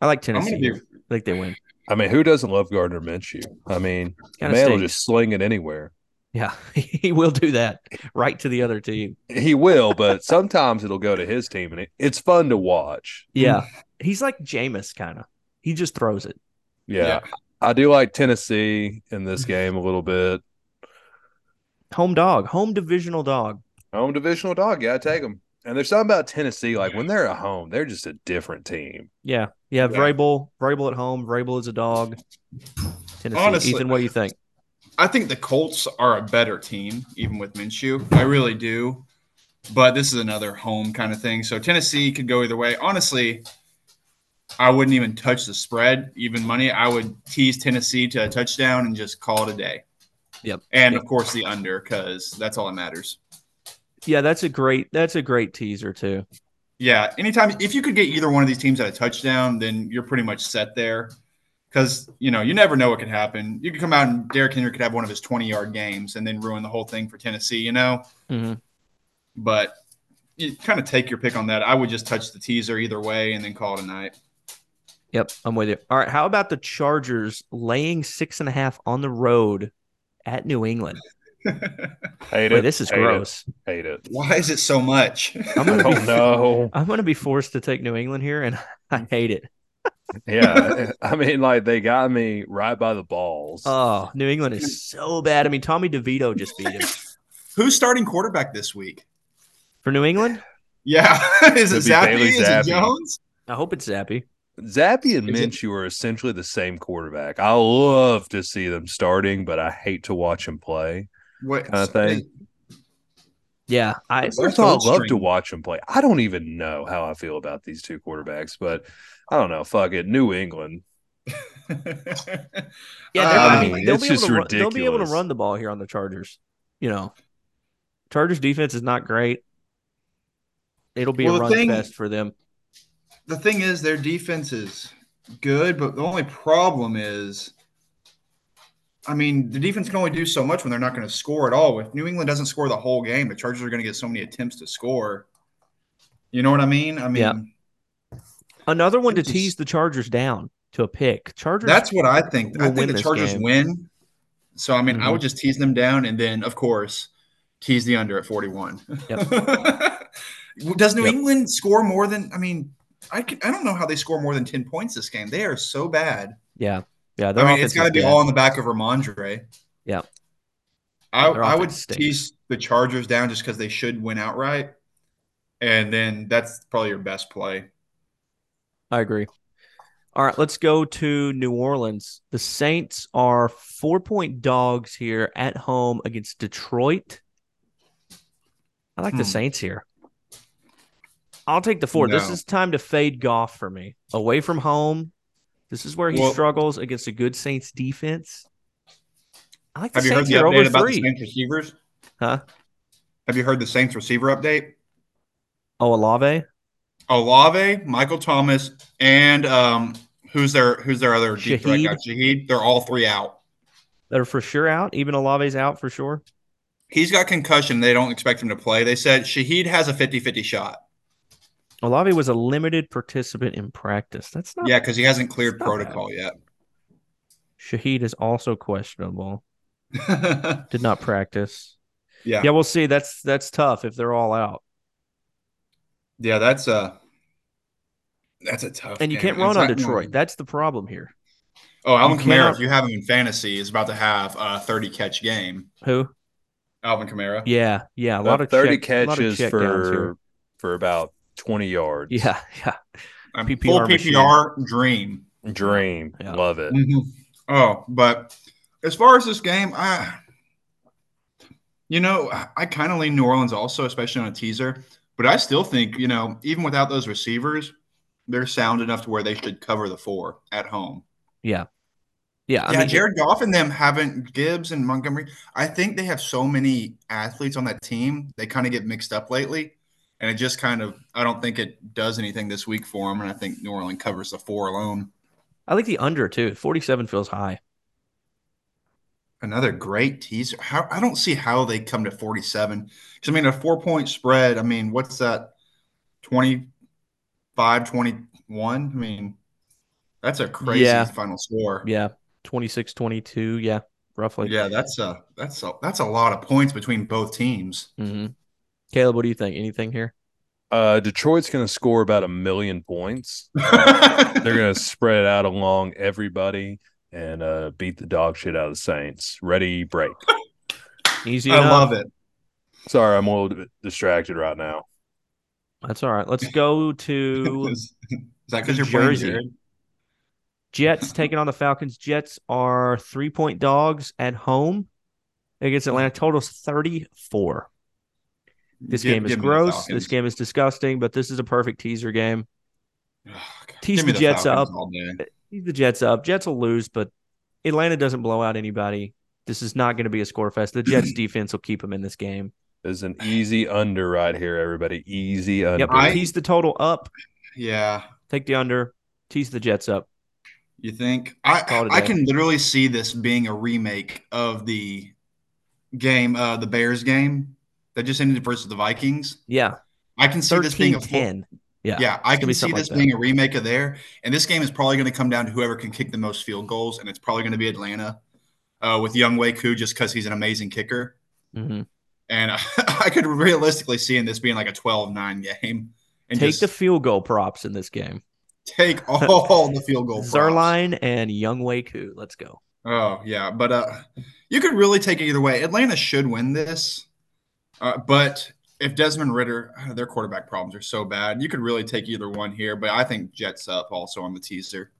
I like Tennessee. be. I think they win. I mean, who doesn't love Gardner Minshew? I mean, Kinda man will just sling it anywhere. Yeah, he will do that right to the other team. He will, but sometimes it'll go to his team, and it, it's fun to watch. Yeah, he's like Jameis, kind of. He just throws it. Yeah. I do like Tennessee in this game a little bit. Home dog, home divisional dog. Home divisional dog, yeah, I take them. And there's something about Tennessee, like when they're at home, they're just a different team. Yeah, yeah. Yeah. Vrabel, Vrabel at home. Vrabel is a dog. Tennessee. Honestly- Ethan, what do you think? I think the Colts are a better team, even with Minshew. I really do. But this is another home kind of thing. So Tennessee could go either way. Honestly, I wouldn't even touch the spread, even money. I would tease Tennessee to a touchdown and just call it a day. Yep. And Yep. of course the under, because that's all that matters. Yeah, that's a great. That's a great teaser too. Yeah. Anytime if you could get either one of these teams at a touchdown, then you're pretty much set there. Because you know, you never know what could happen. You could come out and Derrick Henry could have one of his 20 yard games and then ruin the whole thing for Tennessee, you know? hmm but you kind of take your pick on that. I would just touch the teaser either way and then call it a night. Yep, I'm with you. All right, how about the Chargers laying six and a half on the road at New England? Hate Boy, it. this is hate gross. It, hate it. Why is it so much? I'm I gonna don't be. know. I'm gonna be forced to take New England here, and I hate it. Yeah. I mean, like they got me right by the balls. Oh, New England is so bad. I mean, Tommy DeVito just beat him Who's starting quarterback this week? for New England. Yeah, is it Could be Zappe? Bailey Is it Jones? I hope it's Zappe. Zappe and Is it- Minshew are essentially the same quarterback. I love to see them starting, but I hate to watch them play. What Kinda thing. Yeah, I What's their First of all, I love to watch them play. I don't even know how I feel about these two quarterbacks, but I don't know. Fuck it, New England. yeah. they're- Uh, I mean, they'll it's be able just to run, they'll be able to run the ball here on the Chargers. You know, Chargers defense is not great. It'll be Well, a run thing- fest for them. the thing is, their defense is good, but the only problem is, I mean, the defense can only do so much when they're not going to score at all. If New England doesn't score the whole game, the Chargers are going to get so many attempts to score. You know what I mean? I mean, Yeah. Another one to is- tease the Chargers down to a pick. Chargers. that's what I think. I think the Chargers game. win. So I mean, I Mhm. would just tease them down, and then of course tease the under at forty-one. Does New Yep. England score more than? I mean, I can, I don't know how they score more than ten points this game. They are so bad. yeah, yeah. I mean, it's got to be all on the back of Rhamondre. Yeah. I, I would tease the Chargers down just because they should win outright, and then that's probably your best play. I agree. All right, let's go to New Orleans. The Saints are four point dogs here at home against Detroit. I like the Hmm. Saints here. I'll take the four. This is time to fade Goff for me. Away from home. This is where he Well- struggles against a good Saints defense. I like the Have you heard Saints the update about the. Saints receivers? Huh? Have you heard the Saints receiver update? Oh, Olave? Olave, Michael Thomas, and um, who's their who's their other deep threat guy? Shaheed. They're all three out. They're for sure out. Even Olave's out for sure. He's got concussion. They don't expect him to play. They said Shaheed has a 50-50 shot. Olave was a limited participant in practice. That's not. Yeah, because he hasn't cleared It's not bad. protocol yet. Shaheed is also questionable. Did not practice. yeah, Yeah, we'll see. That's that's tough if they're all out, Yeah, That's a that's a tough. and you game. can't run It's on not- Detroit. That's the problem here. Oh, Alvin You Kamara, cannot- if you have him in fantasy, is about to have a 30 catch game. Who? Alvin Kamara. Yeah, yeah. A lot of thirty check- a lot of catches check downs here. for for about twenty yards. Yeah, yeah. PPR full machine. PPR dream. dream, Yeah. love it. Mhm. Oh, but as far as this game, I, you know, I kind of lean New Orleans also, especially on a teaser. But I still think, you know, even without those receivers, they're sound enough to where they should cover the four at home. Yeah. Yeah. I yeah, mean, Jared Goff and them haven't Gibbs and Montgomery. I think they have so many athletes on that team, they kind of get mixed up lately. And it just kind of, I don't think it does anything this week for them. And I think New Orleans covers the four alone. I like the under too. 47 feels high. Another great teaser. How I don't see how they come to 47. Because I mean, a four point spread, I mean, what's that? 25, 21? I mean, that's a crazy Yeah. final score. Yeah. 26 22. Yeah. Roughly. Yeah, that's a that's a that's a lot of points between both teams. hmm Caleb, what do you think? Anything here? Uh, Detroit's going to score about a million points. They're going to spread it out along everybody and uh, beat the dog shit out of the Saints. Ready, break. Easy I enough. love it. Sorry, I'm a little bit distracted right now. That's all right. Let's go to Is, is that because you're Jersey. Jared? Jets taking on the Falcons. Jets are three point dogs at home against Atlanta. Totals 34. This Give- game is give me the gross. This game is disgusting, but this is a perfect teaser game. Ugh, Tease give me the Jets Falcons up. Tease the Jets up. Jets will lose, but Atlanta doesn't blow out anybody. This is not going to be a score fest. The Jets defense will keep them in this game. There's an easy under right here, everybody. Easy under. Yep. I- tease the total up. Yeah, Take the under. Tease the Jets up. You think I Call it a I day. can literally see this being a remake of the game, uh, the Bears game that just ended versus the Vikings. Yeah. I can see this being a full, 10. Yeah. yeah, I can see this like being a remake of there. And this game is probably going to come down to whoever can kick the most field goals, and it's probably going to be Atlanta uh, with Younghoe Koo just because he's an amazing kicker. hmm And I could realistically see in this being like a 12-9 game. And Take the field goal props in this game. take all the field goal. props. Zuerlein and Younghoe Koo. Let's go. Oh yeah, but uh, you could really take it either way. Atlanta should win this, uh, but if Desmond Ridder, their quarterback problems are so bad, you could really take either one here. But I think Jets up also on the teaser.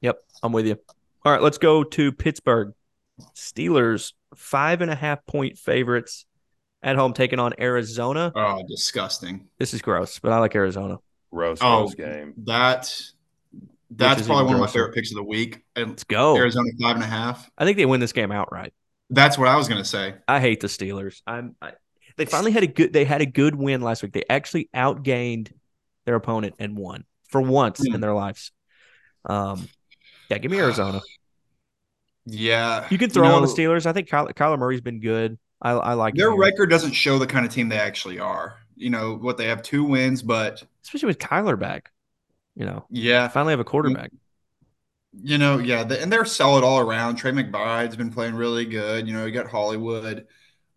Yep, I'm with you. All right, let's go to Pittsburgh. Steelers, five and a half point favorites at home taking on Arizona. Oh, disgusting. This is gross, but I like Arizona. Gross, Oh. gross game. That that's probably even one of my favorite picks of the week. And Let's go. Arizona five and a half. I think they win this game outright. That's what I was gonna say. I hate the Steelers. I'm. I, they finally had a good. They had a good win last week. They actually outgained their opponent and won for once Hmm. in their lives. Um, yeah, give me Arizona. Yeah, You can throw on the Steelers. I think Kyler, Kyler Murray's been good. I, I like Their record doesn't show the kind of team they actually are. You know what? They have two wins, but especially with Kyler back. You know, yeah, finally have a quarterback. You know, yeah, the, and they're solid all around. Trey McBride's been playing really good. You know, you got Hollywood.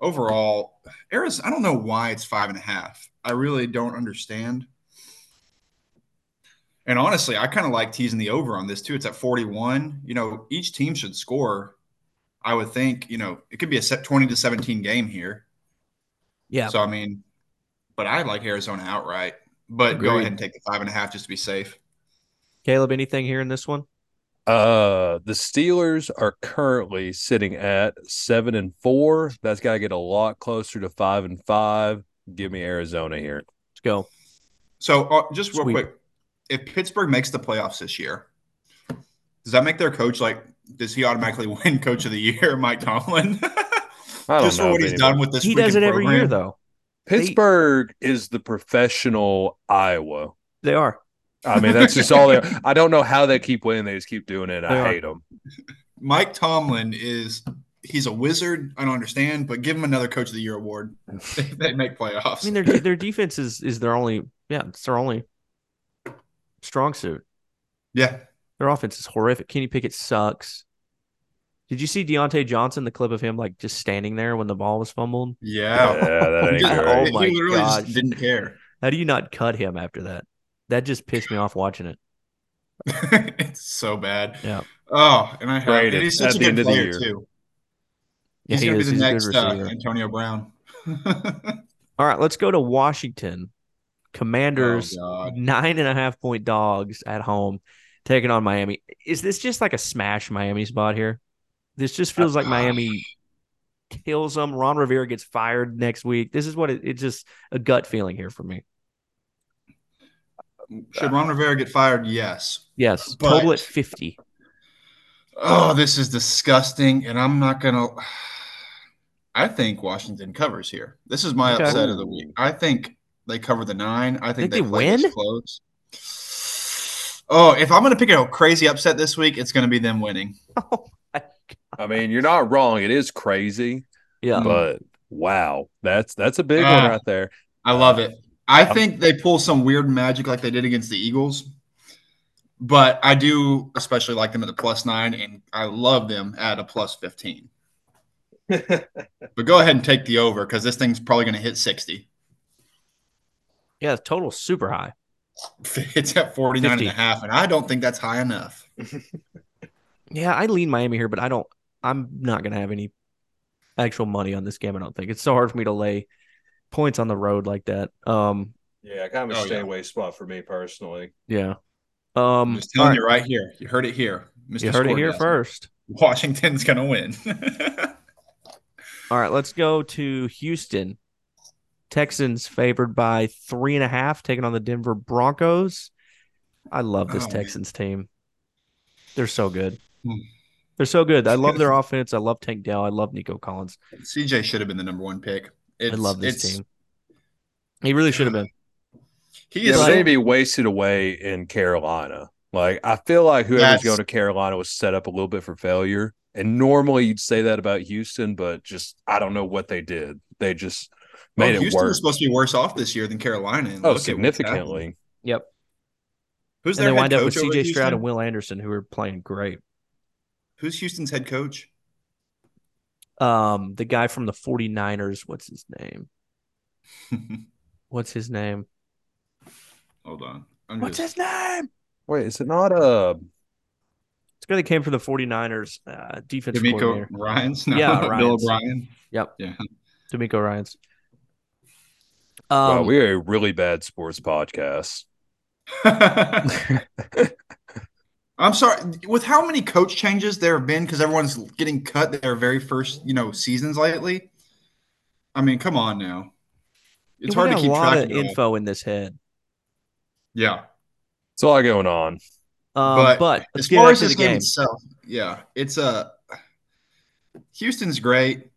Overall, Arizona. I don't know why it's five and a half. I really don't understand. And honestly, I kind of like teasing the over on this too. It's at forty-one. You know, each team should score. I would think. You know, it could be a set twenty to seventeen game here. Yeah, So I mean, but I like Arizona outright. But go ahead and take the five and a half just to be safe. Caleb, anything here in this one? Uh, the Steelers are currently sitting at seven and four. That's got to get a lot closer to five and five. Give me Arizona here. Let's go. So, uh, just real Sweep. quick, if Pittsburgh makes the playoffs this year, does that make their coach like? Does he automatically win Coach of the Year, Mike Tomlin? Just know for what he's anybody- done with this. He does it every year, though. Pittsburgh is the professional Iowa. They are. I mean, that's just all they. are. I don't know how they keep winning. They just keep doing it. They I are. hate them. Mike Tomlin is he's a wizard. I don't understand, but give him another Coach of the Year award. they, they make playoffs. I mean, their their defense is is their only yeah, it's their only strong suit. yeah, Their offense is horrific. Kenny Pickett sucks. Did you see Diontae Johnson, the clip of him like just standing there when the ball was fumbled? yeah. Yeah, that ain't just- Oh great. he my literally gosh. just didn't care. How do you not cut him after that? That just pissed me off watching it. it's so bad. Yeah. Oh, and I have Great, and he's at such a the good end of the player year. too. Yeah, He's he gonna is. be the He's good next uh. Antonio Brown. All right, let's go to Washington. Commanders Oh, God. nine and a half point dogs at home, taking on Miami. Is this just like a smash Miami spot here? This just feels like Miami kills them. Ron Rivera gets fired next week. This is what it, it's just a gut feeling here for me. Should Ron Rivera get fired? Yes. Yes, But- total at fifty. Oh, this is disgusting, and I'm not gonna. I think Washington covers here. This is my Okay. upset of the week. I think they cover the nine. I think, Think they play this win? close. Oh, if I'm gonna pick a crazy upset this week, it's gonna be them winning. Oh I mean, you're not wrong. It is crazy, yeah, but wow, that's that's a big Ah. one right there. I love it. I um, think they pull some weird magic like they did against the Eagles. But I do especially like them at the plus nine, and I love them at a plus 15. but go ahead and take the over because this thing's probably going to hit 60. yeah, the total is super high. It's at 49 and a half, and I don't think that's high enough. Yeah, I lean Miami here, but I don't. I'm not gonna have any actual money on this game. I don't think it's so hard for me to lay points on the road like that. Um, Yeah, kind of Oh, a stay yeah. away spot for me personally. yeah. Um, I'm just telling all you right here. You heard it here. Mr. You heard it here first. Washington's going to win. All right, let's go to Houston. Texans favored by three and a half, taking on the Denver Broncos. I love this Oh, man. Texans team. They're so good. Hmm. They're so good. I love their offense. I love Tank Dell. I love Nico Collins. CJ should have been the number one pick. It's, I love this team. He really should have been. He Yeah, is but so- they'd be wasted away in Carolina. Like I feel like whoever's That's- going to Carolina was set up a little bit for failure. And normally you'd say that about Houston, but just I don't know what they did. They just Well, made it Houston work. was supposed to be worse off this year than Carolina. and Oh, look at what's happened. significantly. Yep. Who's And they head wind up with CJ Stroud and Will Anderson, who are playing great. Who's Houston's head coach? Um, the guy from the 49ers, what's his name? What's his name? Hold on. I'm What's just, his name? Wait, is it not uh It's guy that came from the 49ers, uh, defense DeMeco coordinator. Ryans? No, Yeah, Bill Ryans. O'Brien. Yep, Yeah. DeMeco Ryans. wow, Um, we're a really bad sports podcast. I'm sorry. With how many coach changes there have been, because everyone's getting cut their very first, you know, seasons lately. I mean, come on now. It's we hard to keep a lot track of of it all. info in this head. Yeah, It's a lot going on. Um, but, but, let's as far as this the game game. itself, yeah, it's a Houston's great.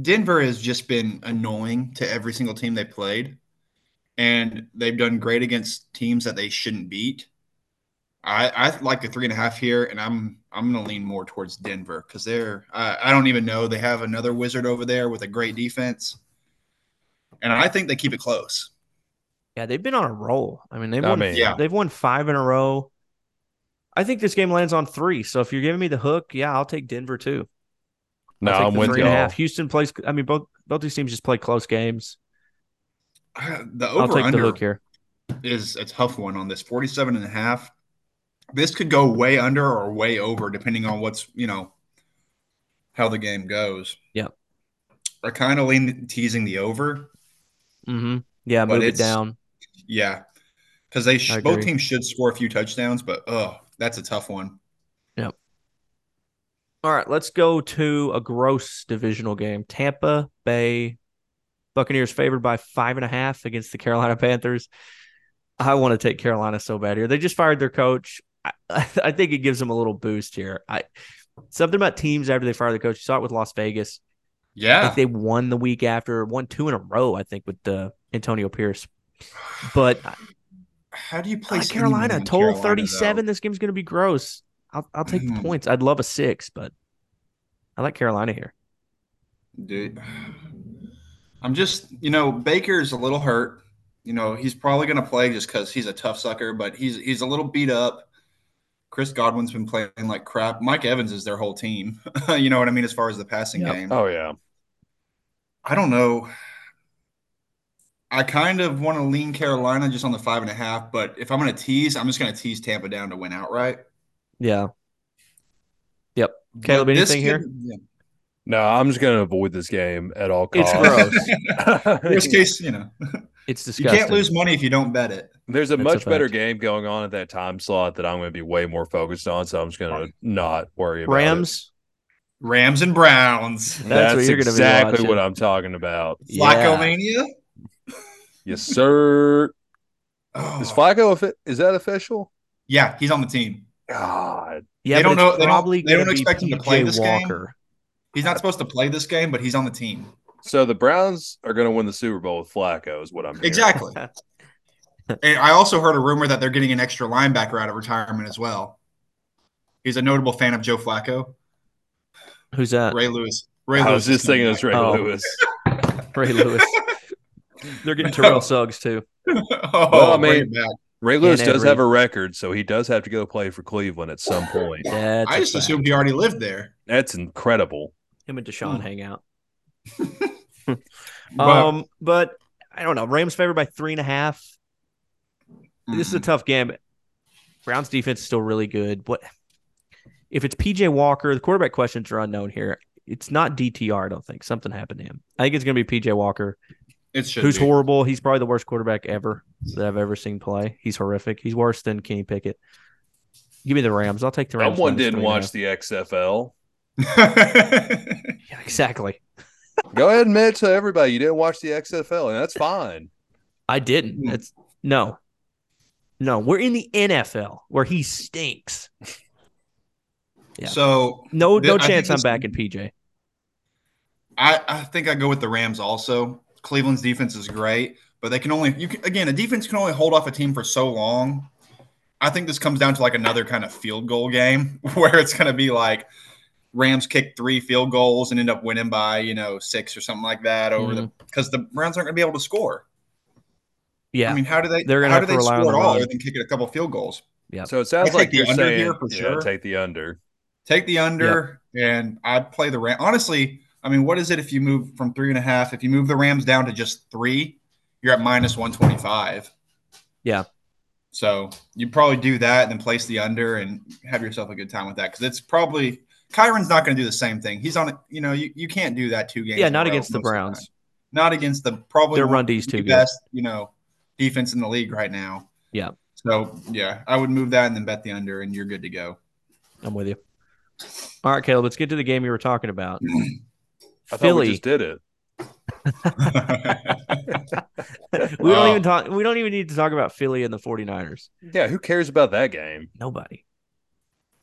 Denver has just been annoying to every single team they played, and they've done great against teams that they shouldn't beat. I, I like the three and a half here, and I'm I'm going to lean more towards Denver because they're I, I don't even know they have another wizard over there with a great defense, and I think they keep it close. Yeah, they've been on a roll. I mean, they've I won. mean, Yeah. they've won five in a row. I think this game lands on three. So if you're giving me the hook, yeah, I'll take Denver too. No, I'll take I'm the with you. and a half. Houston plays. I mean, both both these teams just play close games. Uh, the I'll over take the under hook here. is a tough one on this 47 and a half. This could go way under or way over depending on what's, you know, how the game goes. Yep. I kind of lean teasing the over. Mm-hmm. Yeah, move it down. Yeah. Cuz they sh- both teams should score a few touchdowns, but oh, that's a tough one. Yep. All right, let's go to a gross divisional game. Tampa Bay Buccaneers favored by five and a half against the Carolina Panthers. I want to take Carolina so bad here. They just fired their coach. I, I think it gives them a little boost here. I something about teams after they fire the coach. You saw it with Las Vegas. I Yeah. think they won the week after, won two in a row. I think with the Antonio Pierce. But How do you uh, Carolina total Carolina, thirty-seven. though? This game's going to be gross. I'll I'll take the Mm. points. I'd love a six, but I like Carolina here. Dude, I'm just, you know, Baker's a little hurt. You know, he's probably going to play just because he's a tough sucker, but he's he's a little beat up. Chris Godwin's been playing like crap. Mike Evans is their whole team. you know what I mean, as far as the passing Yep. game. Oh yeah. I don't know. I kind of want to lean Carolina just on the five and a half, but if I'm going to tease, I'm just going to tease Tampa down to win outright. Yeah. But Caleb, this anything here? could- yeah. No, I'm just gonna avoid this game at all It's costs. gross. Worst case, you know, It's you can't lose money if you don't bet it. There's a That's a much better game going on at that time slot that I'm going to be way more focused on, so I'm just going to not worry about it. Rams. Rams and Browns. That's That's, what you're gonna be exactly watching. what I'm talking about. Yeah. Flacco mania. Yes, sir. Oh. Is Flacco offi- is that official? yeah, he's on the team. God, Yeah, They don't know- they don't- Probably they don't expect him to play PJ this game. He's not supposed to play this game, but he's on the team. so the Browns are going to win the Super Bowl with Flacco, is what I'm hearing. Exactly. and I also heard a rumor that they're getting an extra linebacker out of retirement as well. He's a notable fan of Joe Flacco. Who's that? Ray Lewis. Ray I Lewis was just is thinking coming it's Ray Oh. Lewis. Ray Lewis. They're getting Terrell Suggs too. oh, Well, I bring mean- it back. Ray Lewis does Everett. have a record, so he does have to go play for Cleveland at some point. That's I a just fact. assumed he already lived there. That's incredible. him and Deshaun Hmm. hang out. But, Um, but I don't know. Rams favored by three and a half. This is a mm, tough game. Browns defense is still really good. What if it's PJ Walker? The quarterback questions are unknown here. It's not DTR. I don't think something happened to him. I think it's going to be PJ Walker, it should who's be. horrible. He's probably the worst quarterback ever that I've ever seen play. He's horrific. He's worse than Kenny Pickett. Give me the Rams. I'll take the Rams. Someone didn't three and a watch half. the XFL. Yeah, exactly. Go ahead and admit to everybody you didn't watch the XFL, and that's fine. I didn't. That's no, no. We're in the NFL where he stinks. Yeah. So No, no chance I'm back in PJ. I, I think I go with the Rams also. Cleveland's defense is great, but they can only you can, again a defense can only hold off a team for so long. I think this comes down to like another kind of field goal game where it's going to be like Rams kick three field goals and end up winning by you know six or something like that over the mm-hmm. because the Browns aren't going to be able to score. Yeah, I mean, how do they? They're gonna how have do to they rely score the at all run. other than kicking a couple field goals? Yeah. So it sounds I like the you're under saying, here for yeah, sure. take the under. Take the under, and I'd play the Ram. Honestly, I mean, what is it if you move from three and a half? If you move the Rams down to just three, you're at minus one twenty five. Yeah. So you probably do that and then place the under and have yourself a good time with that because it's probably Kyren's not going to do the same thing. He's on it. You know, you, you can't do that two games. yeah, not against the Browns. time. Not against the probably Their run of D's the too good. best. You know, defense in the league right now. Yeah. So yeah, I would move that and then bet the under, and you're good to go. I'm with you. All right, Caleb, let's get to the game you were talking about. I thought we Philly. just did it. we don't Oh. even talk. We don't even need to talk about Philly and the 49ers. Yeah, who cares about that game? Nobody.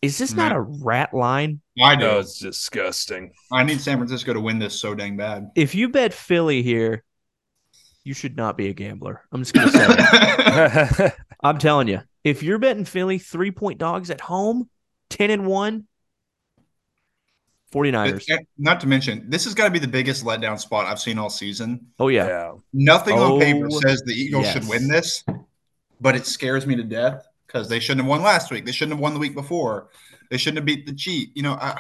Is this not a rat line? I know it's disgusting. I need San Francisco to win this so dang bad. If you bet Philly here, you should not be a gambler. I'm just gonna say. I'm telling you, if you're betting Philly three point dogs at home, ten and one, 49ers. Uh, not to mention, this has got to be the biggest letdown spot I've seen all season. Oh yeah, yeah. Nothing on paper Oh, says the Eagles should win this, but it scares me to death because they shouldn't have won last week. They shouldn't have won the week before. They shouldn't have beat the cheat. You know, I,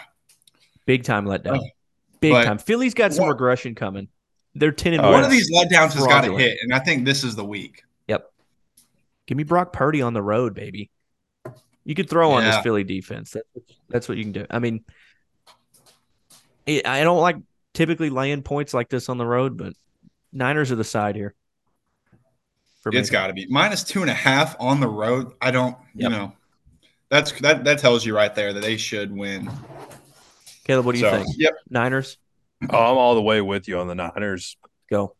big time letdown. Big but time. Philly's got some what- regression coming. They're ten and Oh, one. one of these letdowns has got to hit, and I think this is the week. Yep. Give me Brock Purdy on the road, baby. You could throw on this Philly defense. That's that's what you can do. I mean, it, I don't like typically laying points like this on the road, but Niners are the side here. For. It's got to be minus two and a half on the road. I don't, Yep. you know, that's that that tells you right there that they should win. Caleb, what do you So, think? Yep. Niners, Oh, I'm all the way with you on the Niners. go.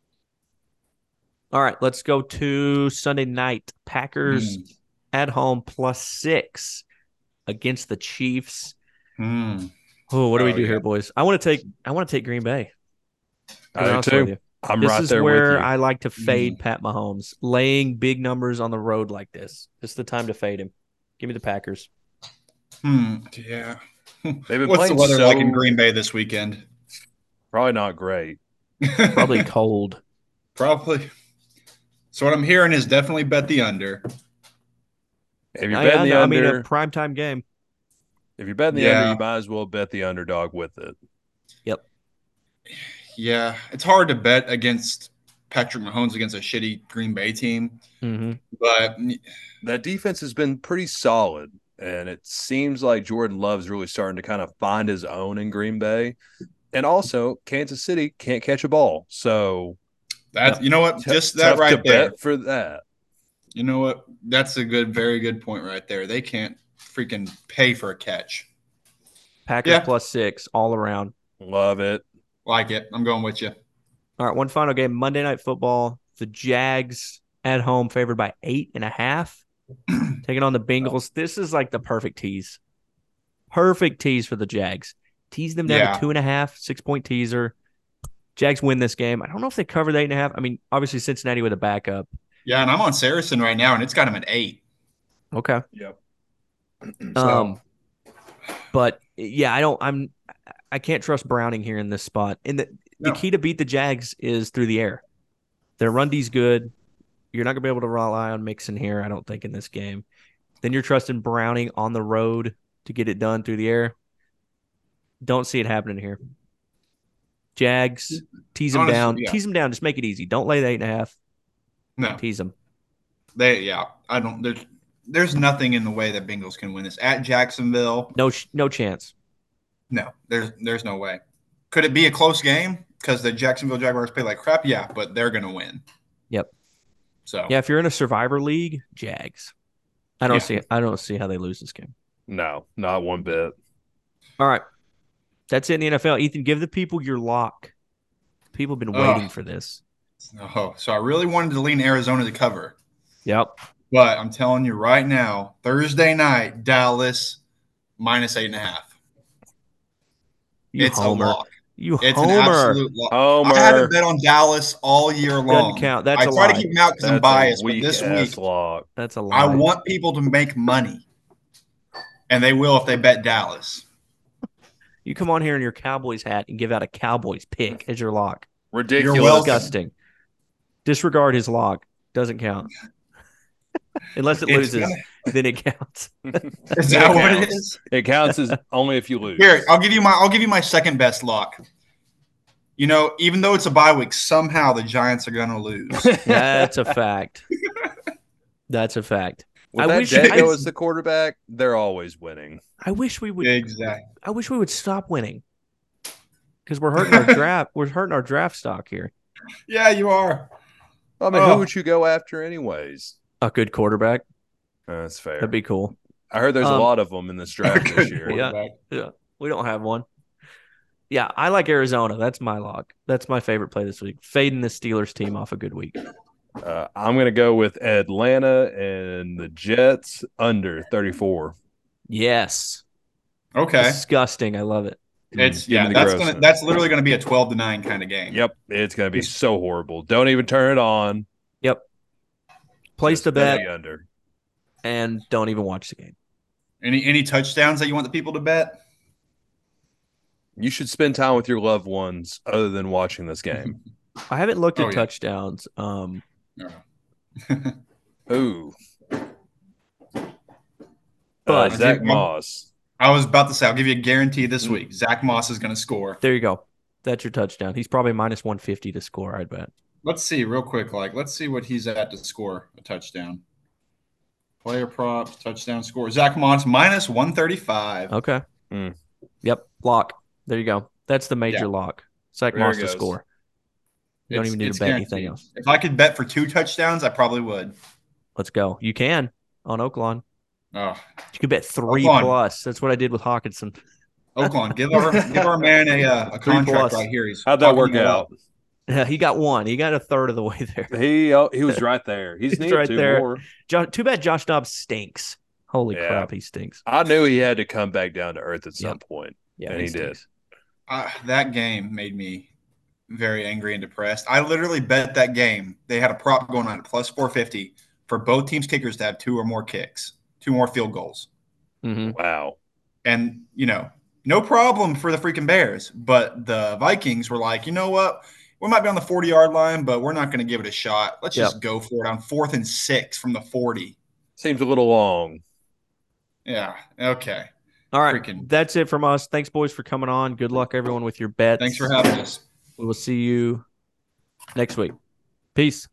All right, let's go to Sunday night. Packers Mm. at home plus six against the Chiefs. Mm. Oh, what do we Oh, do yeah. here, boys? I want to take I want to take Green Bay. To be I do honest too. with you. I'm this right is there with where you. I like to fade Mm. Pat Mahomes, laying big numbers on the road like this. This is the time to fade him. Give me the Packers. Hmm. Yeah. They've been What's the playing weather so like in Green Bay this weekend? Probably not great. Probably cold. Probably. So what I'm hearing is definitely bet the under. If you're betting I the know, I under, mean, a primetime game. if you're betting the Yeah. under, you might as well bet the underdog with it. Yep. Yeah, it's hard to bet against Patrick Mahomes against a shitty Green Bay team, hmm but That defense has been pretty solid, and it seems like Jordan Love's really starting to kind of find his own in Green Bay. And also, Kansas City can't catch a ball, so that's you know what, t- just that tough right to there. bet for that. You know what? That's a good, very good point right there. They can't freaking pay for a catch. Packers Yeah. plus six all around. Love it. Like it. I'm going with you. All right, one final game Monday Night Football. The Jags at home favored by eight and a half, taking on the Bengals. This is like the perfect tease. Perfect tease for the Jags. Tease them down Yeah. to two and a half, six point teaser. Jags win this game. I don't know if they cover the eight and a half. I mean, obviously Cincinnati with a backup. Yeah, and I'm on Saracen right now, and it's got him at eight. Okay. Yep. So- Um, but yeah, I don't. I'm. I can't trust Browning here in this spot. And the the key to beat the Jags is through the air. Their run D's good. You're not gonna be able to rely on Mixon here. I don't think in this game. Then you're trusting Browning on the road to get it done through the air. Don't see it happening here. Jags tease them Honestly, down. yeah. Tease them down. Just make it easy. Don't lay the eight and a half. No, Tease them. they. Yeah, I don't. There's there's nothing in the way that Bengals can win this at Jacksonville. No, no chance. No, there's there's no way. Could it be a close game because the Jacksonville Jaguars play like crap? Yeah, but they're gonna win. Yep. So Yeah, if you're in a Survivor league, Jags. I don't Yeah. see. I don't see how they lose this game. No, not one bit. All right. That's it in the NFL. Ethan, give the people your lock. People have been Ugh. waiting for this. Oh, so I really wanted to lean Arizona to cover, Yep. but I'm telling you right now, Thursday night, Dallas minus eight and a half. You it's homer. a lock. You It's an homer. absolute lock. Homer. I haven't bet on Dallas all year long. Doesn't count. That's I a try lie. to keep them out because I'm biased, but this ass week lock. That's a lie. I want people to make money, and they will if they bet Dallas. You come on here in your Cowboys hat and give out a Cowboys pick as your lock. Ridiculous. welcome. Disgusting. Disregard his lock. Doesn't count. Unless it It's loses, gonna- then it counts. Is that what it counts. is? It counts as only if you lose. Here, I'll give you my I'll give you my second best lock. You know, even though it's a bye week, somehow the Giants are gonna lose. That's a fact. That's a fact. With I that wish- Dago I- as the quarterback, they're always winning. I wish we would. exactly. I wish we would stop winning because we're hurting our draft. We're hurting our draft stock here. Yeah, you are. I mean, Oh. who would you go after anyways? A good quarterback. Uh, that's fair. That'd be cool. I heard there's Um, a lot of them in this draft this year. Yeah. Quarterback. We don't have one. Yeah, I like Arizona. That's my lock. That's my favorite play this week. Fading the Steelers team off a good week. Uh, I'm going to go with Atlanta and the Jets under 34. Yes. Okay. Disgusting. I love it. It's Give yeah, that's grossness. gonna that's literally gonna be a twelve to nine kind of game. Yep, it's going to be so horrible. Don't even turn it on. Yep. Place Just to bet under. and don't even watch the game. Any any touchdowns that you want the people to bet? You should spend time with your loved ones other than watching this game. I haven't looked at Oh, yeah. touchdowns. Um, No. Ooh. But- uh, Zach Moss. I was about to say I'll give you a guarantee this week. Zach Moss is gonna score. there you go. That's your touchdown. He's probably minus 150 to score, I'd bet. Let's see real quick. Like, let's see what he's at to score a touchdown. Player props, touchdown score. Zach Moss minus one thirty five. Okay. Hmm. Yep. Lock. There you go. That's the major Yeah. lock. Zach There Moss to score. You don't even need to bet anything else. If I could bet for two touchdowns, I probably would. Let's go. You can on Oaklawn. Oh, You could bet three Oaklawn. plus. That's what I did with Hockenson. Oakland, give our give our man a uh, a Three contract plus. right here. He's How'd that work it out? Yeah, he got one. He got a third of the way there. He oh, he was right there. He's, He's right two there. more. Jo- too bad Josh Dobbs stinks. Holy Yeah. crap, he stinks. I knew he had to come back down to earth at some Yep. point. Yeah, And he did. Uh, that game made me very angry and depressed. I literally bet that game. They had a prop going on at plus 450 for both teams' kickers to have two or more kicks, two more field goals. Mhm. Wow. And, you know, no problem for the freaking Bears. But the Vikings were like, you know what? We might be on the 40 yard line, but we're not going to give it a shot. Let's Yep. just go for it on fourth and six from the 40. Seems a little long. Yeah. Okay. All right. Freaking- That's it from us. Thanks, boys, for coming on. Good luck, everyone, with your bets. Thanks for having us. We will see you next week. Peace.